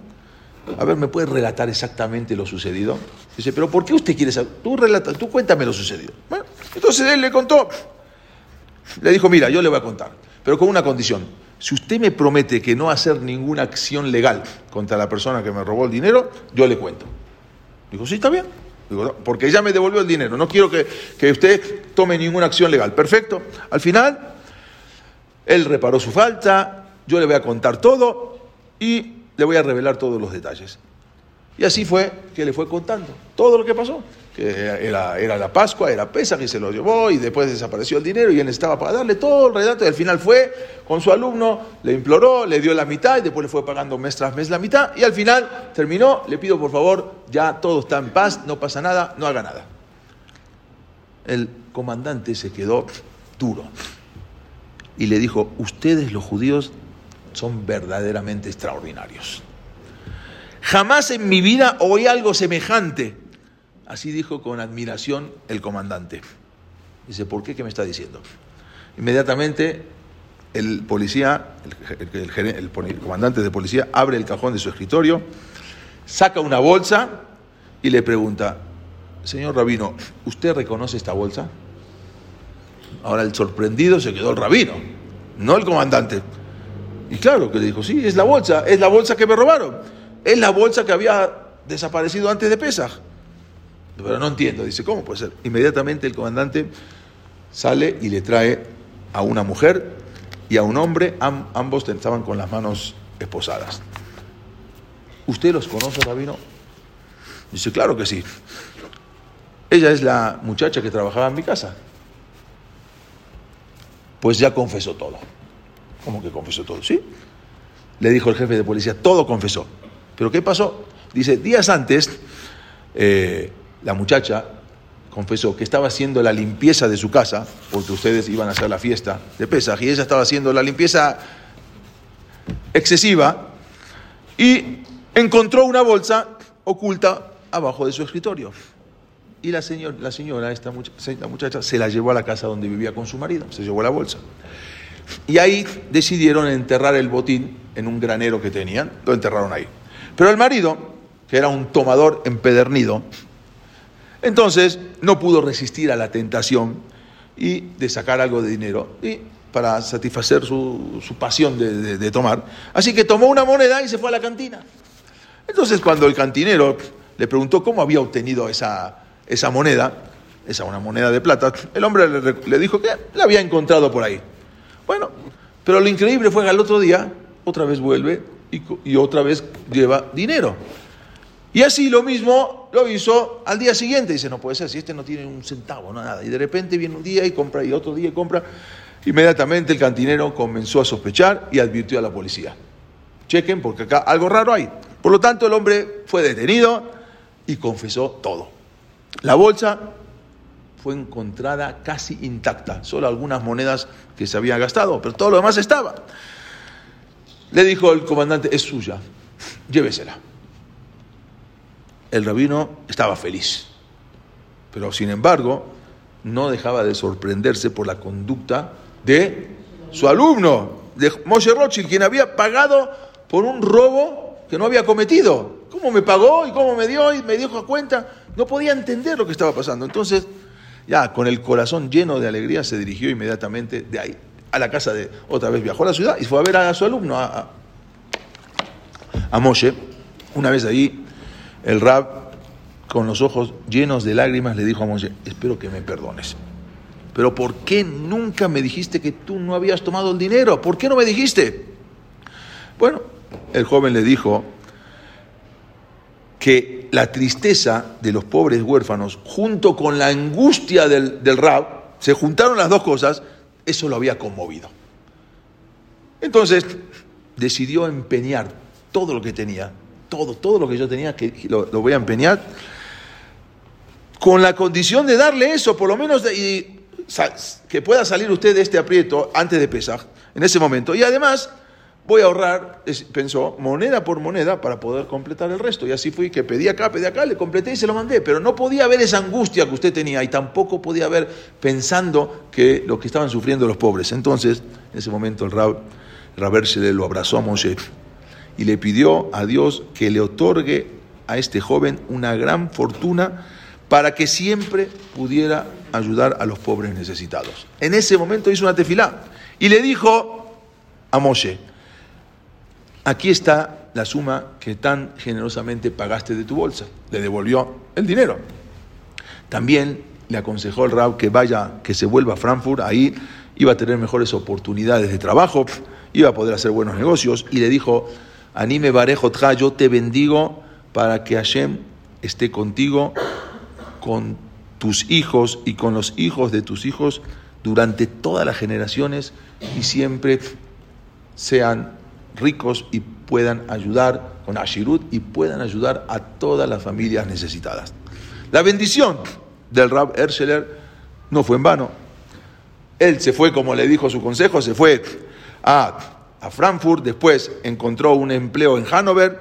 A ver, ¿me puedes relatar exactamente lo sucedido? Dice, pero ¿por qué usted quiere saber? Tú, relata, tú cuéntame lo sucedido. Bueno, entonces él le contó. Le dijo, mira, yo le voy a contar, pero con una condición si usted me promete que no hacer ninguna acción legal contra la persona que me robó el dinero, yo le cuento. Digo, sí, está bien. Digo, porque ya me devolvió el dinero, no quiero que, que usted tome ninguna acción legal. Perfecto. Al final, él reparó su falta, yo le voy a contar todo y le voy a revelar todos los detalles. Y así fue que le fue contando todo lo que pasó que era, la Pascua, era Pesa, que se lo llevó y después desapareció el dinero y él estaba para darle todo el relato y al final fue con su alumno, le imploró, le dio la mitad y después le fue pagando mes tras mes la mitad y al final terminó, le pido por favor, ya todo está en paz, no pasa nada, no haga nada. El comandante se quedó duro y le dijo, ustedes los judíos son verdaderamente extraordinarios. Jamás en mi vida oí algo semejante Así dijo con admiración el comandante. Dice, ¿por qué? ¿Qué me está diciendo? Inmediatamente el policía, el, comandante de policía, abre el cajón de su escritorio, saca una bolsa y le pregunta, señor rabino, ¿usted reconoce esta bolsa? Ahora el sorprendido se quedó el rabino, no el comandante. Y claro que le dijo, sí, es la bolsa, es la bolsa que me robaron, es la bolsa que había desaparecido antes de Pesaj. Pero no entiendo, dice, ¿cómo puede ser? Inmediatamente el comandante sale y le trae a una mujer y a un hombre, ambos estaban con las manos esposadas. ¿Usted los conoce, Rabino? Dice, claro que sí. Ella es la muchacha que trabajaba en mi casa. Pues ya confesó todo. ¿Cómo que confesó todo? ¿Sí? Le dijo el jefe de policía, todo confesó. ¿Pero qué pasó? Dice, días antes, eh, la muchacha confesó que estaba haciendo la limpieza de su casa, porque ustedes iban a hacer la fiesta de Pesaj, y ella estaba haciendo la limpieza excesiva, y encontró una bolsa oculta abajo de su escritorio. Y la, señora, la señora, esta muchacha, se la llevó a la casa donde vivía con su marido, se llevó la bolsa. Y ahí decidieron enterrar el botín en un granero que tenían, lo enterraron ahí. Pero el marido, que era un tomador empedernido, entonces no pudo resistir a la tentación y de sacar algo de dinero y para satisfacer su, pasión de, tomar. Así que tomó una moneda y se fue a la cantina. Entonces cuando el cantinero le preguntó cómo había obtenido esa, esa moneda, esa una moneda de plata, el hombre le, dijo que la había encontrado por ahí. Bueno, pero lo increíble fue que al otro día otra vez vuelve y, otra vez lleva dinero. Y así lo mismo lo hizo al día siguiente. Dice, no puede ser, si este no tiene un centavo, no nada. Y de repente viene un día y compra, y otro día y compra. Inmediatamente el cantinero comenzó a sospechar y advirtió a la policía. Chequen porque acá algo raro hay. Por lo tanto, el hombre fue detenido y confesó todo. La bolsa fue encontrada casi intacta, solo algunas monedas que se habían gastado, pero todo lo demás estaba. Le dijo el comandante, es suya, llévesela el rabino estaba feliz. Pero sin embargo, no dejaba de sorprenderse por la conducta de su alumno, de Moshe Rothschild, quien había pagado por un robo que no había cometido. ¿Cómo me pagó y cómo me dio y me dijo a cuenta? No podía entender lo que estaba pasando. Entonces, ya con el corazón lleno de alegría, se dirigió inmediatamente de ahí a la casa de otra vez viajó a la ciudad y fue a ver a su alumno, a, a Moshe. Una vez ahí el rab, con los ojos llenos de lágrimas, le dijo a Moshe, espero que me perdones. Pero ¿por qué nunca me dijiste que tú no habías tomado el dinero? ¿Por qué no me dijiste? Bueno, el joven le dijo que la tristeza de los pobres huérfanos, junto con la angustia del, del rab, se juntaron las dos cosas, eso lo había conmovido. Entonces decidió empeñar todo lo que tenía todo, todo lo que yo tenía, que lo, voy a empeñar, con la condición de darle eso, por lo menos de, que pueda salir usted de este aprieto antes de pesar, en ese momento. Y además voy a ahorrar, pensó, moneda por moneda para poder completar el resto. Y así fui, que pedí acá, pedí acá, le completé y se lo mandé. Pero no podía ver esa angustia que usted tenía y tampoco podía ver pensando que lo que estaban sufriendo los pobres. Entonces, en ese momento el Rab, el lo abrazó a Moshe y le pidió a Dios que le otorgue a este joven una gran fortuna para que siempre pudiera ayudar a los pobres necesitados. En ese momento hizo una tefilá y le dijo a Moshe, aquí está la suma que tan generosamente pagaste de tu bolsa. Le devolvió el dinero. También le aconsejó al Rab que vaya, que se vuelva a Frankfurt, ahí iba a tener mejores oportunidades de trabajo, iba a poder hacer buenos negocios y le dijo, Anime Barejotja, yo te bendigo para que Hashem esté contigo, con tus hijos y con los hijos de tus hijos durante todas las generaciones y siempre sean ricos y puedan ayudar con Ashirut y puedan ayudar a todas las familias necesitadas. La bendición del Rab Erscheler no fue en vano. Él se fue, como le dijo su consejo, se fue a a Frankfurt, después encontró un empleo en Hannover,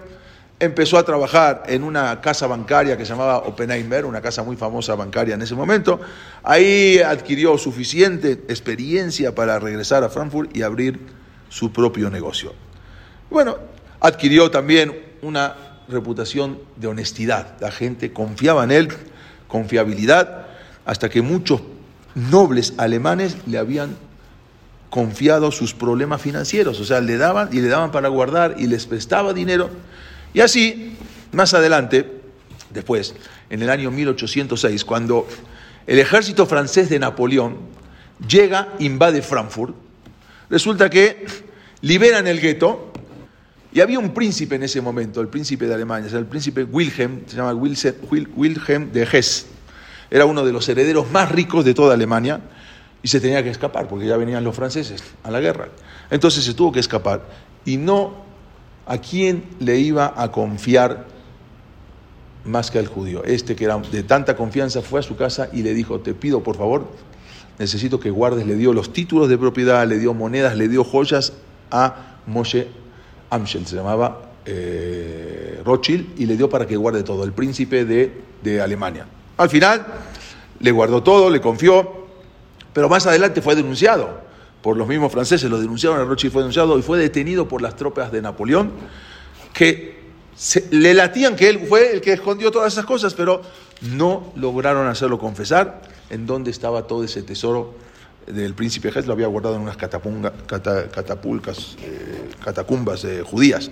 empezó a trabajar en una casa bancaria que se llamaba Oppenheimer, una casa muy famosa bancaria en ese momento. Ahí adquirió suficiente experiencia para regresar a Frankfurt y abrir su propio negocio. Bueno, adquirió también una reputación de honestidad. La gente confiaba en él, confiabilidad, hasta que muchos nobles alemanes le habían confiado sus problemas financieros, o sea, le daban y le daban para guardar y les prestaba dinero. Y así Más adelante, después, en el año 1806, cuando el ejército francés de Napoleón llega, invade Frankfurt, resulta que liberan el gueto y había un príncipe en ese momento, el príncipe de Alemania, el príncipe Wilhelm, se llama Wilhelm de Hesse. Era uno de los herederos más ricos de toda Alemania y se tenía que escapar porque ya venían los franceses a la guerra. Entonces se tuvo que escapar y no a quién le iba a confiar más que al judío. Este que era de tanta confianza fue a su casa y le dijo, te pido por favor, necesito que guardes, le dio los títulos de propiedad, le dio monedas, le dio joyas a Moshe Amschel, se llamaba eh, Rothschild, y le dio para que guarde todo, el príncipe de, Alemania. Al final le guardó todo, le confió, pero más adelante fue denunciado por los mismos franceses, lo denunciaron a Rothschild, fue denunciado y fue detenido por las tropas de Napoleón, que le latían que él fue el que escondió todas esas cosas, pero no lograron hacerlo confesar en dónde estaba todo ese tesoro del príncipe Jes lo había guardado en unas catapulcas, eh, catacumbas eh, judías.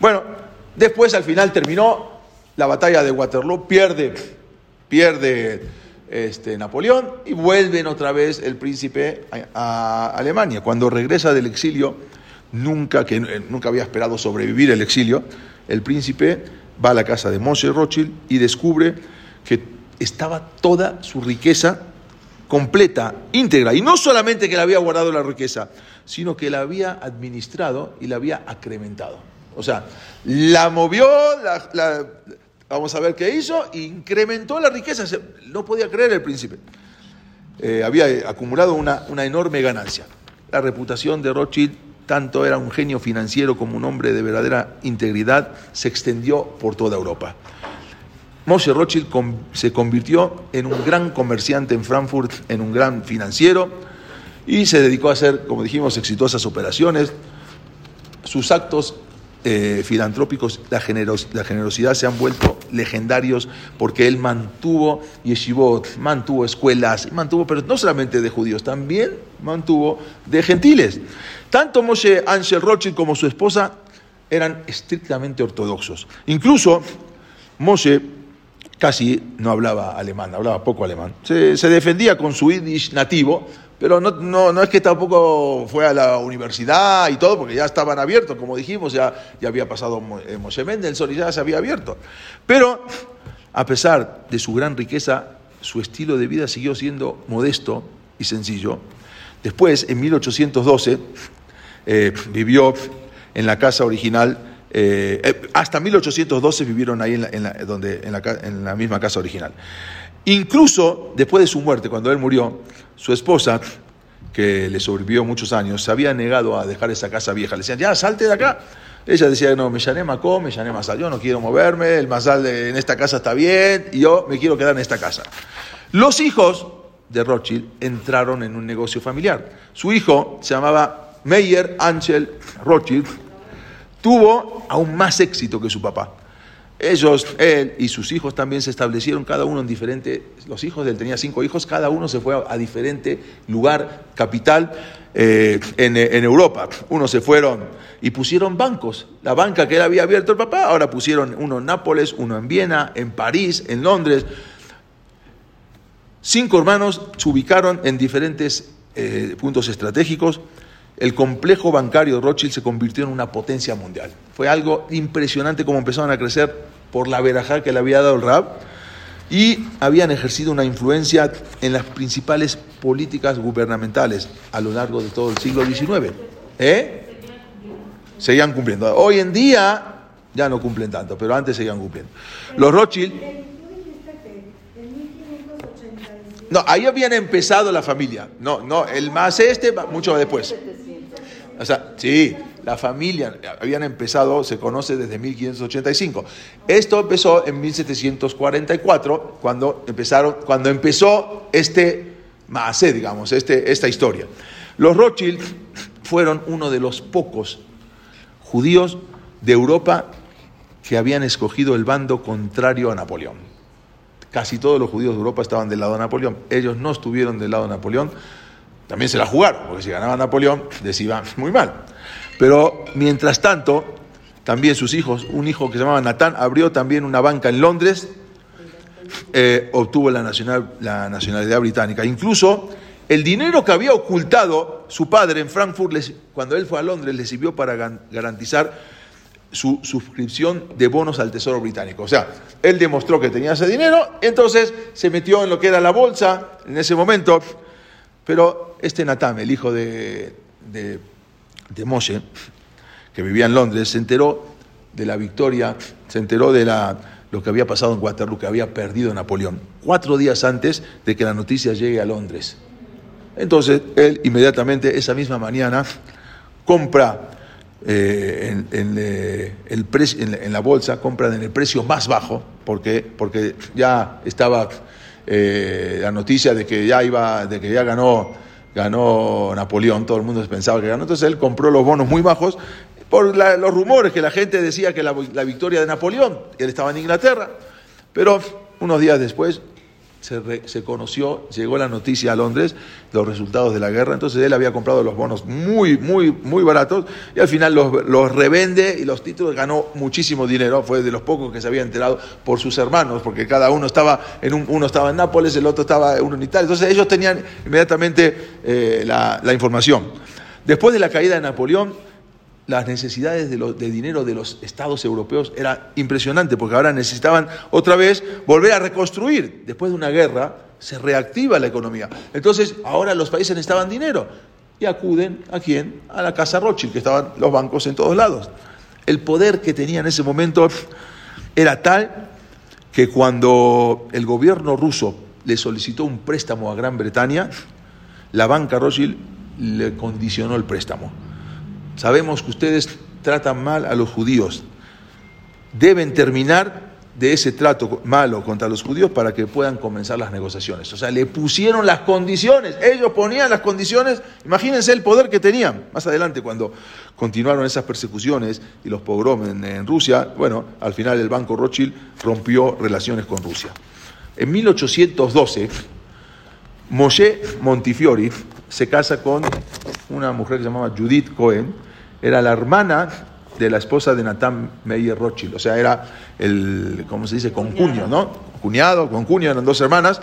Bueno, después al final terminó la batalla de Waterloo, pierde, pierde este, Napoleón y vuelven otra vez el príncipe a, Alemania. Cuando regresa del exilio, nunca, que eh, nunca había esperado sobrevivir el exilio, el príncipe va a la casa de Moshe Rothschild y descubre que estaba toda su riqueza completa, íntegra. Y no solamente que la había guardado la riqueza, sino que la había administrado y la había acrementado. O sea, la movió, la, vamos a ver qué hizo, incrementó la riqueza. No podía creer el príncipe. Eh, había acumulado una, una enorme ganancia. La reputación de Rothschild, tanto era un genio financiero como un hombre de verdadera integridad, se extendió por toda Europa. Moshe Rothschild se convirtió en un gran comerciante en Frankfurt, en un gran financiero, y se dedicó a hacer, como dijimos, exitosas operaciones. Sus actos eh, filantrópicos, la, generosidad se han vuelto legendarios porque él mantuvo yeshivot, mantuvo escuelas, mantuvo, pero no solamente de judíos, también mantuvo de gentiles. Tanto Moshe Angel Rothschild como su esposa eran estrictamente ortodoxos. Incluso Moshe casi no hablaba alemán, hablaba poco alemán. Se, defendía con su yiddish nativo, pero no, es que tampoco fue a la universidad y todo, porque ya estaban abiertos, como dijimos, ya, ya había pasado eh, Moshe Mendelssohn y ya se había abierto. Pero, a pesar de su gran riqueza, su estilo de vida siguió siendo modesto y sencillo. Después, en 1812, eh, vivió en la casa original eh, eh, hasta 1812 vivieron ahí en la, donde, en, la, misma casa original. Incluso después de su muerte, cuando él murió, su esposa, que le sobrevivió muchos años, se había negado a dejar esa casa vieja. Le decían, ya, salte de acá. Ella decía, no, me llané Macó, me llané Masal, yo no quiero moverme, el Masal en esta casa está bien, y yo me quiero quedar en esta casa. Los hijos de Rothschild entraron en un negocio familiar. Su hijo se llamaba Meyer Angel Rothschild, tuvo aún más éxito que su papá. Ellos, él y sus hijos también se establecieron, cada uno en diferente, los hijos de él tenía cinco hijos, cada uno se fue a, diferente lugar, capital eh, en, en, Europa. Unos se fueron y pusieron bancos. La banca que él había abierto el papá, ahora pusieron uno en Nápoles, uno en Viena, en París, en Londres. Cinco hermanos se ubicaron en diferentes eh, puntos estratégicos el complejo bancario de Rothschild se convirtió en una potencia mundial. Fue algo impresionante cómo empezaron a crecer por la verajá que le había dado el Rab y habían ejercido una influencia en las principales políticas gubernamentales a lo largo de todo el siglo XIX. ¿Eh? Seguían cumpliendo. Hoy en día ya no cumplen tanto, pero antes seguían cumpliendo. Los Rothschild... No, ahí habían empezado la familia. No, no, el más este, mucho después. O sea, sí, la familia habían empezado, se conoce desde 1585. Esto empezó en 1744, cuando, empezaron, cuando empezó este Maase, digamos, este, esta historia. Los Rothschild fueron uno de los pocos judíos de Europa que habían escogido el bando contrario a Napoleón. Casi todos los judíos de Europa estaban del lado de Napoleón. Ellos no estuvieron del lado de Napoleón también se la jugaron, porque si ganaba Napoleón les iba muy mal. Pero mientras tanto, también sus hijos, un hijo que se llamaba Natán, abrió también una banca en Londres, eh, obtuvo la, nacional, la nacionalidad británica. Incluso el dinero que había ocultado su padre en Frankfurt, cuando él fue a Londres, le sirvió para garantizar su suscripción de bonos al Tesoro Británico. O sea, él demostró que tenía ese dinero, entonces se metió en lo que era la bolsa en ese momento. Pero este Natam, el hijo de, de, de Moshe, que vivía en Londres, se enteró de la victoria, se enteró de la, lo que había pasado en Waterloo, que había perdido Napoleón, cuatro días antes de que la noticia llegue a Londres. Entonces, él inmediatamente, esa misma mañana, compra eh, en, eh, el en, la bolsa, compra en el precio más bajo, porque, porque ya estaba eh, la noticia de que ya iba, de que ya ganó, ganó Napoleón, todo el mundo pensaba que ganó, entonces él compró los bonos muy bajos por los rumores que la gente decía que la, victoria de Napoleón, él estaba en Inglaterra, pero unos días después se, conoció, llegó la noticia a Londres los resultados de la guerra, entonces él había comprado los bonos muy, muy, muy baratos y al final los, revende y los títulos ganó muchísimo dinero, fue de los pocos que se había enterado por sus hermanos, porque cada uno estaba en uno estaba en Nápoles, el otro estaba uno en Italia, entonces ellos tenían inmediatamente eh, la información. Después de la caída de Napoleón, las necesidades de, dinero de los estados europeos era impresionante, porque ahora necesitaban otra vez volver a reconstruir. Después de una guerra se reactiva la economía. Entonces, ahora los países necesitaban dinero y acuden a quién? A la Casa Rothschild, que estaban los bancos en todos lados. El poder que tenía en ese momento era tal que cuando el gobierno ruso le solicitó un préstamo a Gran Bretaña, la banca Rothschild le condicionó el préstamo Sabemos que ustedes tratan mal a los judíos. Deben terminar de ese trato malo contra los judíos para que puedan comenzar las negociaciones. O sea, le pusieron las condiciones, ellos ponían las condiciones, imagínense el poder que tenían. Más adelante, cuando continuaron esas persecuciones y los pogroms en, Rusia, bueno, al final el Banco Rothschild rompió relaciones con Rusia. En 1812, Moshe Montifiori se casa con una mujer que se llamaba Judith Cohen, era la hermana de la esposa de Nathan Meyer Rothschild, o sea, era el, ¿cómo se dice?, concuño, ¿no? Cuñado, concuño, eran dos hermanas,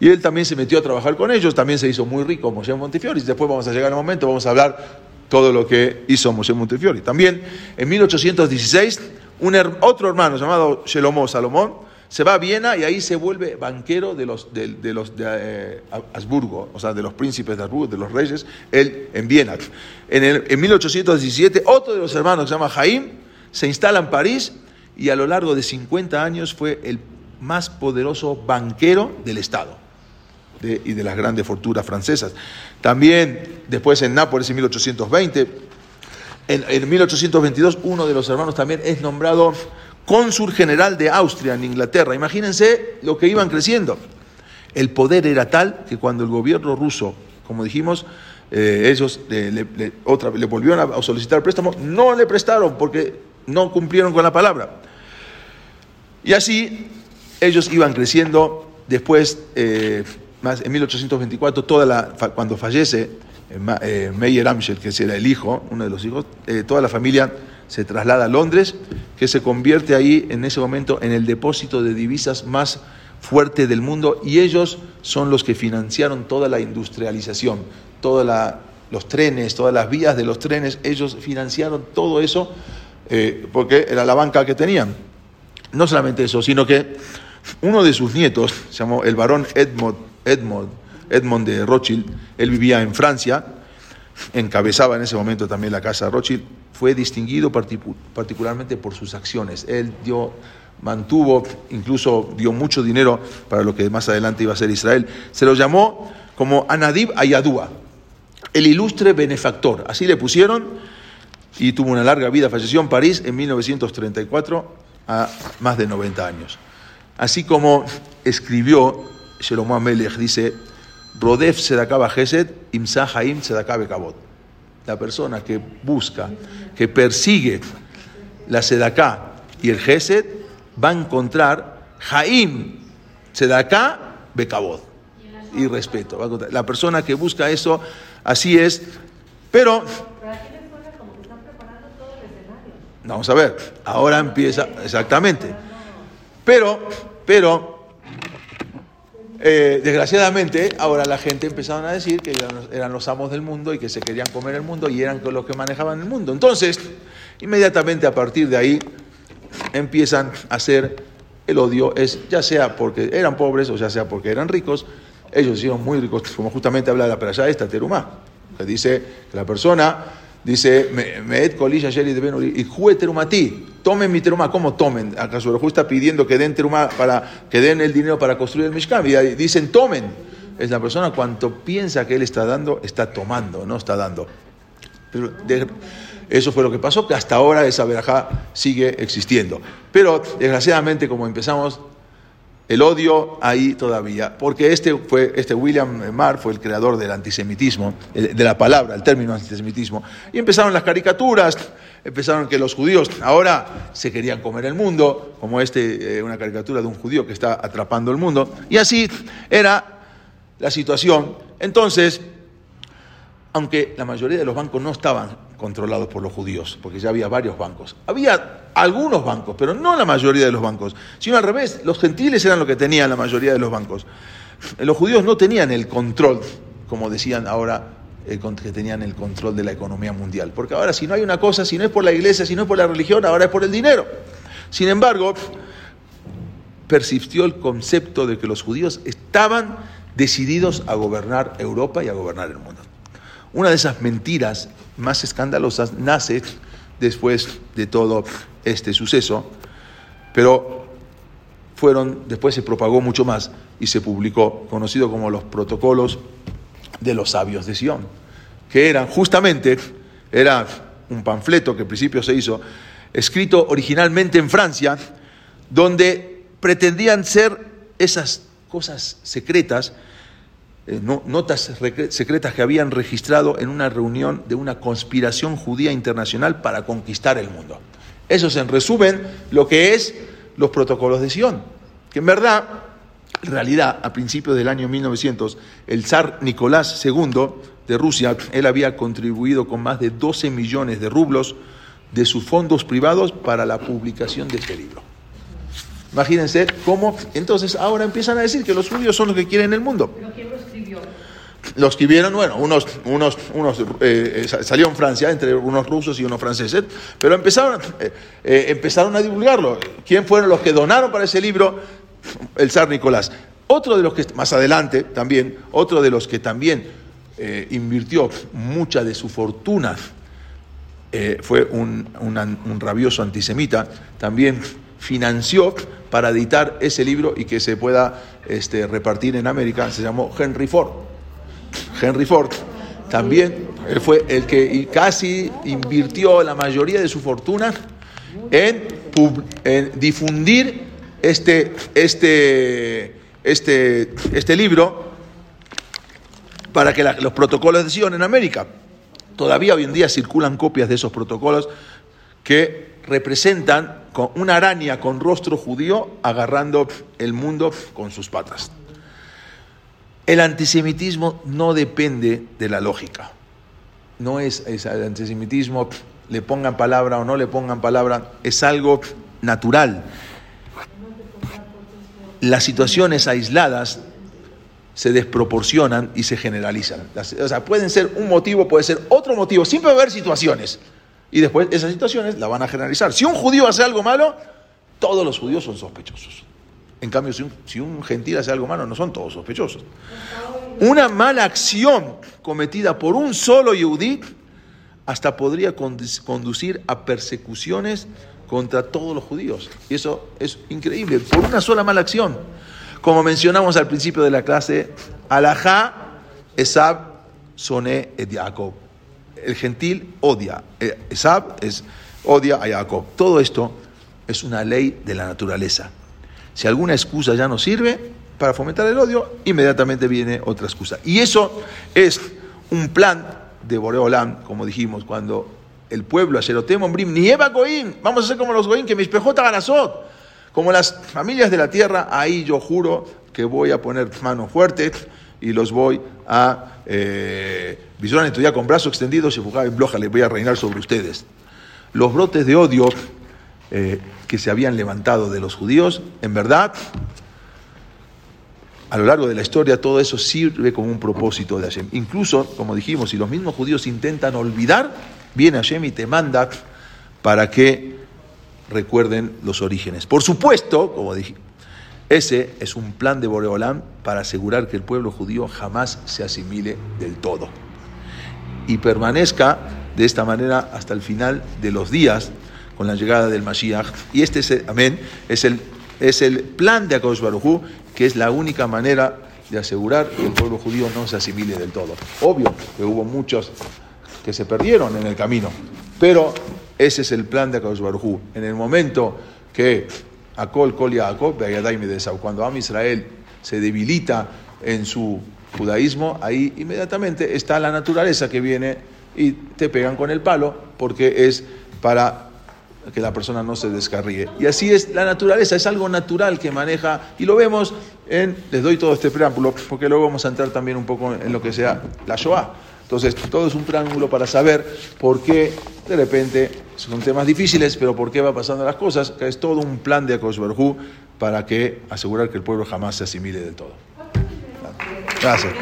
y él también se metió a trabajar con ellos, también se hizo muy rico Moshe Montefiori, después vamos a llegar a un momento, vamos a hablar todo lo que hizo Moshe Montefiori. También en 1816, un, otro hermano llamado Shelomó Salomón, se va a Viena y ahí se vuelve banquero de los de, los de eh, Habsburgo, o sea, de los príncipes de Habsburgo, de los reyes, él en Viena. En, el, en 1817, otro de los hermanos se llama Jaime, se instala en París y a lo largo de 50 años fue el más poderoso banquero del Estado y de las grandes fortunas francesas. También después en Nápoles en 1820, en, en 1822 uno de los hermanos también es nombrado cónsul general de Austria en Inglaterra. Imagínense lo que iban creciendo. El poder era tal que cuando el gobierno ruso, como dijimos, eh, ellos le, otra, le volvieron a solicitar préstamo, no le prestaron porque no cumplieron con la palabra. Y así ellos iban creciendo. Después, eh, más, en 1824, toda la, cuando fallece eh, Meyer Amschel, que era el hijo, uno de los hijos, toda la familia se traslada a Londres, que se convierte ahí en ese momento en el depósito de divisas más fuerte del mundo y ellos son los que financiaron toda la industrialización, todos los trenes, todas las vías de los trenes, ellos financiaron todo eso eh, porque era la banca que tenían. No solamente eso, sino que uno de sus nietos, se llamó el barón Edmond, Edmond, Edmond de Rothschild, él vivía en Francia, encabezaba en ese momento también la casa Rothschild, fue distinguido particularmente por sus acciones. Él dio, mantuvo, incluso dio mucho dinero para lo que más adelante iba a ser Israel. Se lo llamó como Anadib Ayadúa, el ilustre benefactor. Así le pusieron y tuvo una larga vida. Falleció en París en 1934 a más de 90 años. Así como escribió Shelomo Amelech, dice, Rodef Sedakaba Gesed, Imsa Haim Sedakabe Kabot la persona que busca, que persigue la sedaká y el gesed, va a encontrar Jaim, sedaká, becabod y respeto. La persona que busca eso, así es, pero... Vamos a ver, ahora empieza, exactamente. Pero, pero, eh, desgraciadamente, ahora la gente empezaron a decir que eran los, amos del mundo y que se querían comer el mundo y eran los que manejaban el mundo. Entonces, inmediatamente a partir de ahí, empiezan a hacer el odio, es ya sea porque eran pobres o ya sea porque eran ricos, ellos hicieron muy ricos, como justamente habla la allá esta, Terumá, que dice que la persona Dice, Meet Kolilla Yeri de y Jue Terumati, tomen mi terumá. ¿Cómo tomen? ¿Acaso el está pidiendo que den terumá para que den el dinero para construir el Mishkan? Y dicen, tomen. Es la persona cuanto piensa que él está dando, está tomando, no está dando. Pero eso fue lo que pasó, que hasta ahora esa verajá sigue existiendo. Pero desgraciadamente, como empezamos el odio ahí todavía, porque este, fue, este William Marr fue el creador del antisemitismo, de la palabra, el término antisemitismo, y empezaron las caricaturas, empezaron que los judíos ahora se querían comer el mundo, como este, eh, una caricatura de un judío que está atrapando el mundo, y así era la situación. Entonces, aunque la mayoría de los bancos no estaban controlados por los judíos, porque ya había varios bancos. Había algunos bancos, pero no la mayoría de los bancos, sino al revés, los gentiles eran los que tenían la mayoría de los bancos. Los judíos no tenían el control, como decían ahora, que tenían el control de la economía mundial, porque ahora si no hay una cosa, si no es por la iglesia, si no es por la religión, ahora es por el dinero. Sin embargo, persistió el concepto de que los judíos estaban decididos a gobernar Europa y a gobernar el mundo. Una de esas mentiras más escandalosas nace después de todo este suceso, pero fueron, después se propagó mucho más y se publicó, conocido como los protocolos de los sabios de Sion, que eran justamente, era un panfleto que al principio se hizo, escrito originalmente en Francia, donde pretendían ser esas cosas secretas eh, notas secretas que habían registrado en una reunión de una conspiración judía internacional para conquistar el mundo. Eso es en resumen lo que es los protocolos de Sion, que en verdad, en realidad, a principios del año 1900, el zar Nicolás II de Rusia, él había contribuido con más de 12 millones de rublos de sus fondos privados para la publicación de este libro. Imagínense cómo, entonces ahora empiezan a decir que los judíos son los que quieren el mundo. Lo escribieron, bueno, unos, unos, unos eh, eh, salió en Francia entre unos rusos y unos franceses, pero empezaron, eh, empezaron a divulgarlo. ¿Quién fueron los que donaron para ese libro? El zar Nicolás. Otro de los que, más adelante también, otro de los que también invirtió mucha de su fortuna fue un, un rabioso antisemita, también financió para editar ese libro y que se pueda este, repartir en América, se llamó Henry Ford. Henry Ford, también fue el que casi invirtió la mayoría de su fortuna en, difundir este, este, este, este libro para que los protocolos de Sion en América. Todavía hoy en día circulan copias de esos protocolos que representan con una araña con rostro judío agarrando el mundo con sus patas. El antisemitismo no depende de la lógica. No es, el antisemitismo, le pongan palabra o no le pongan palabra, es algo natural. Las situaciones aisladas se desproporcionan y se generalizan. o sea, pueden ser un motivo, puede ser otro motivo. Siempre va a haber situaciones. Y después esas situaciones la van a generalizar. Si un judío hace algo malo, todos los judíos son sospechosos. En cambio, si un, gentil hace algo malo, no son todos sospechosos. Una mala acción cometida por un solo yudí hasta podría conducir a persecuciones contra todos los judíos. Y eso es increíble, por una sola mala acción. Como mencionamos al principio de la clase, Alajá, Esab, Soné, et Jacob. El gentil odia. Eh, Esab es, odia a Jacob. Todo esto es una ley de la naturaleza. Si alguna excusa ya no sirve para fomentar el odio, inmediatamente viene otra excusa. Y eso es un plan de Boreolam, como dijimos, cuando el pueblo, Ayerotem, Brim, ni Eva Goim, vamos a ser como los Goim, que mis pejota ganazot, como las familias de la tierra, ahí yo juro que voy a poner manos fuertes y los voy a eh, visualizar ya con brazos extendidos y en bloja, les voy a reinar sobre ustedes. los brotes de odio eh, que se habían levantado de los judíos, en verdad, a lo largo de la historia todo eso sirve como un propósito de Hashem. Incluso, como dijimos, si los mismos judíos intentan olvidar, viene Hashem y te manda para que recuerden los orígenes. Por supuesto, como dije, ese es un plan de Boreolam para asegurar que el pueblo judío jamás se asimile del todo y permanezca de esta manera hasta el final de los días con la llegada del Mashiach. Y este es, amén, es el, es el plan de Akadosh Baruj que es la única manera de asegurar que el pueblo judío no se asimile del todo. Obvio que hubo muchos que se perdieron en el camino, pero ese es el plan de Akadosh Baruj En el momento que Akol Kol Yaakov, cuando Am Israel se debilita en su judaísmo, ahí inmediatamente está la naturaleza que viene y te pegan con el palo porque es para que la persona no se descarríe. Y así es la naturaleza, es algo natural que maneja, y lo vemos en, les doy todo este preámbulo, porque luego vamos a entrar también un poco en lo que sea la Shoah. Entonces, todo es un preámbulo para saber por qué de repente son temas difíciles, pero por qué va pasando las cosas. Es todo un plan de Akosh para que asegurar que el pueblo jamás se asimile del todo. Gracias.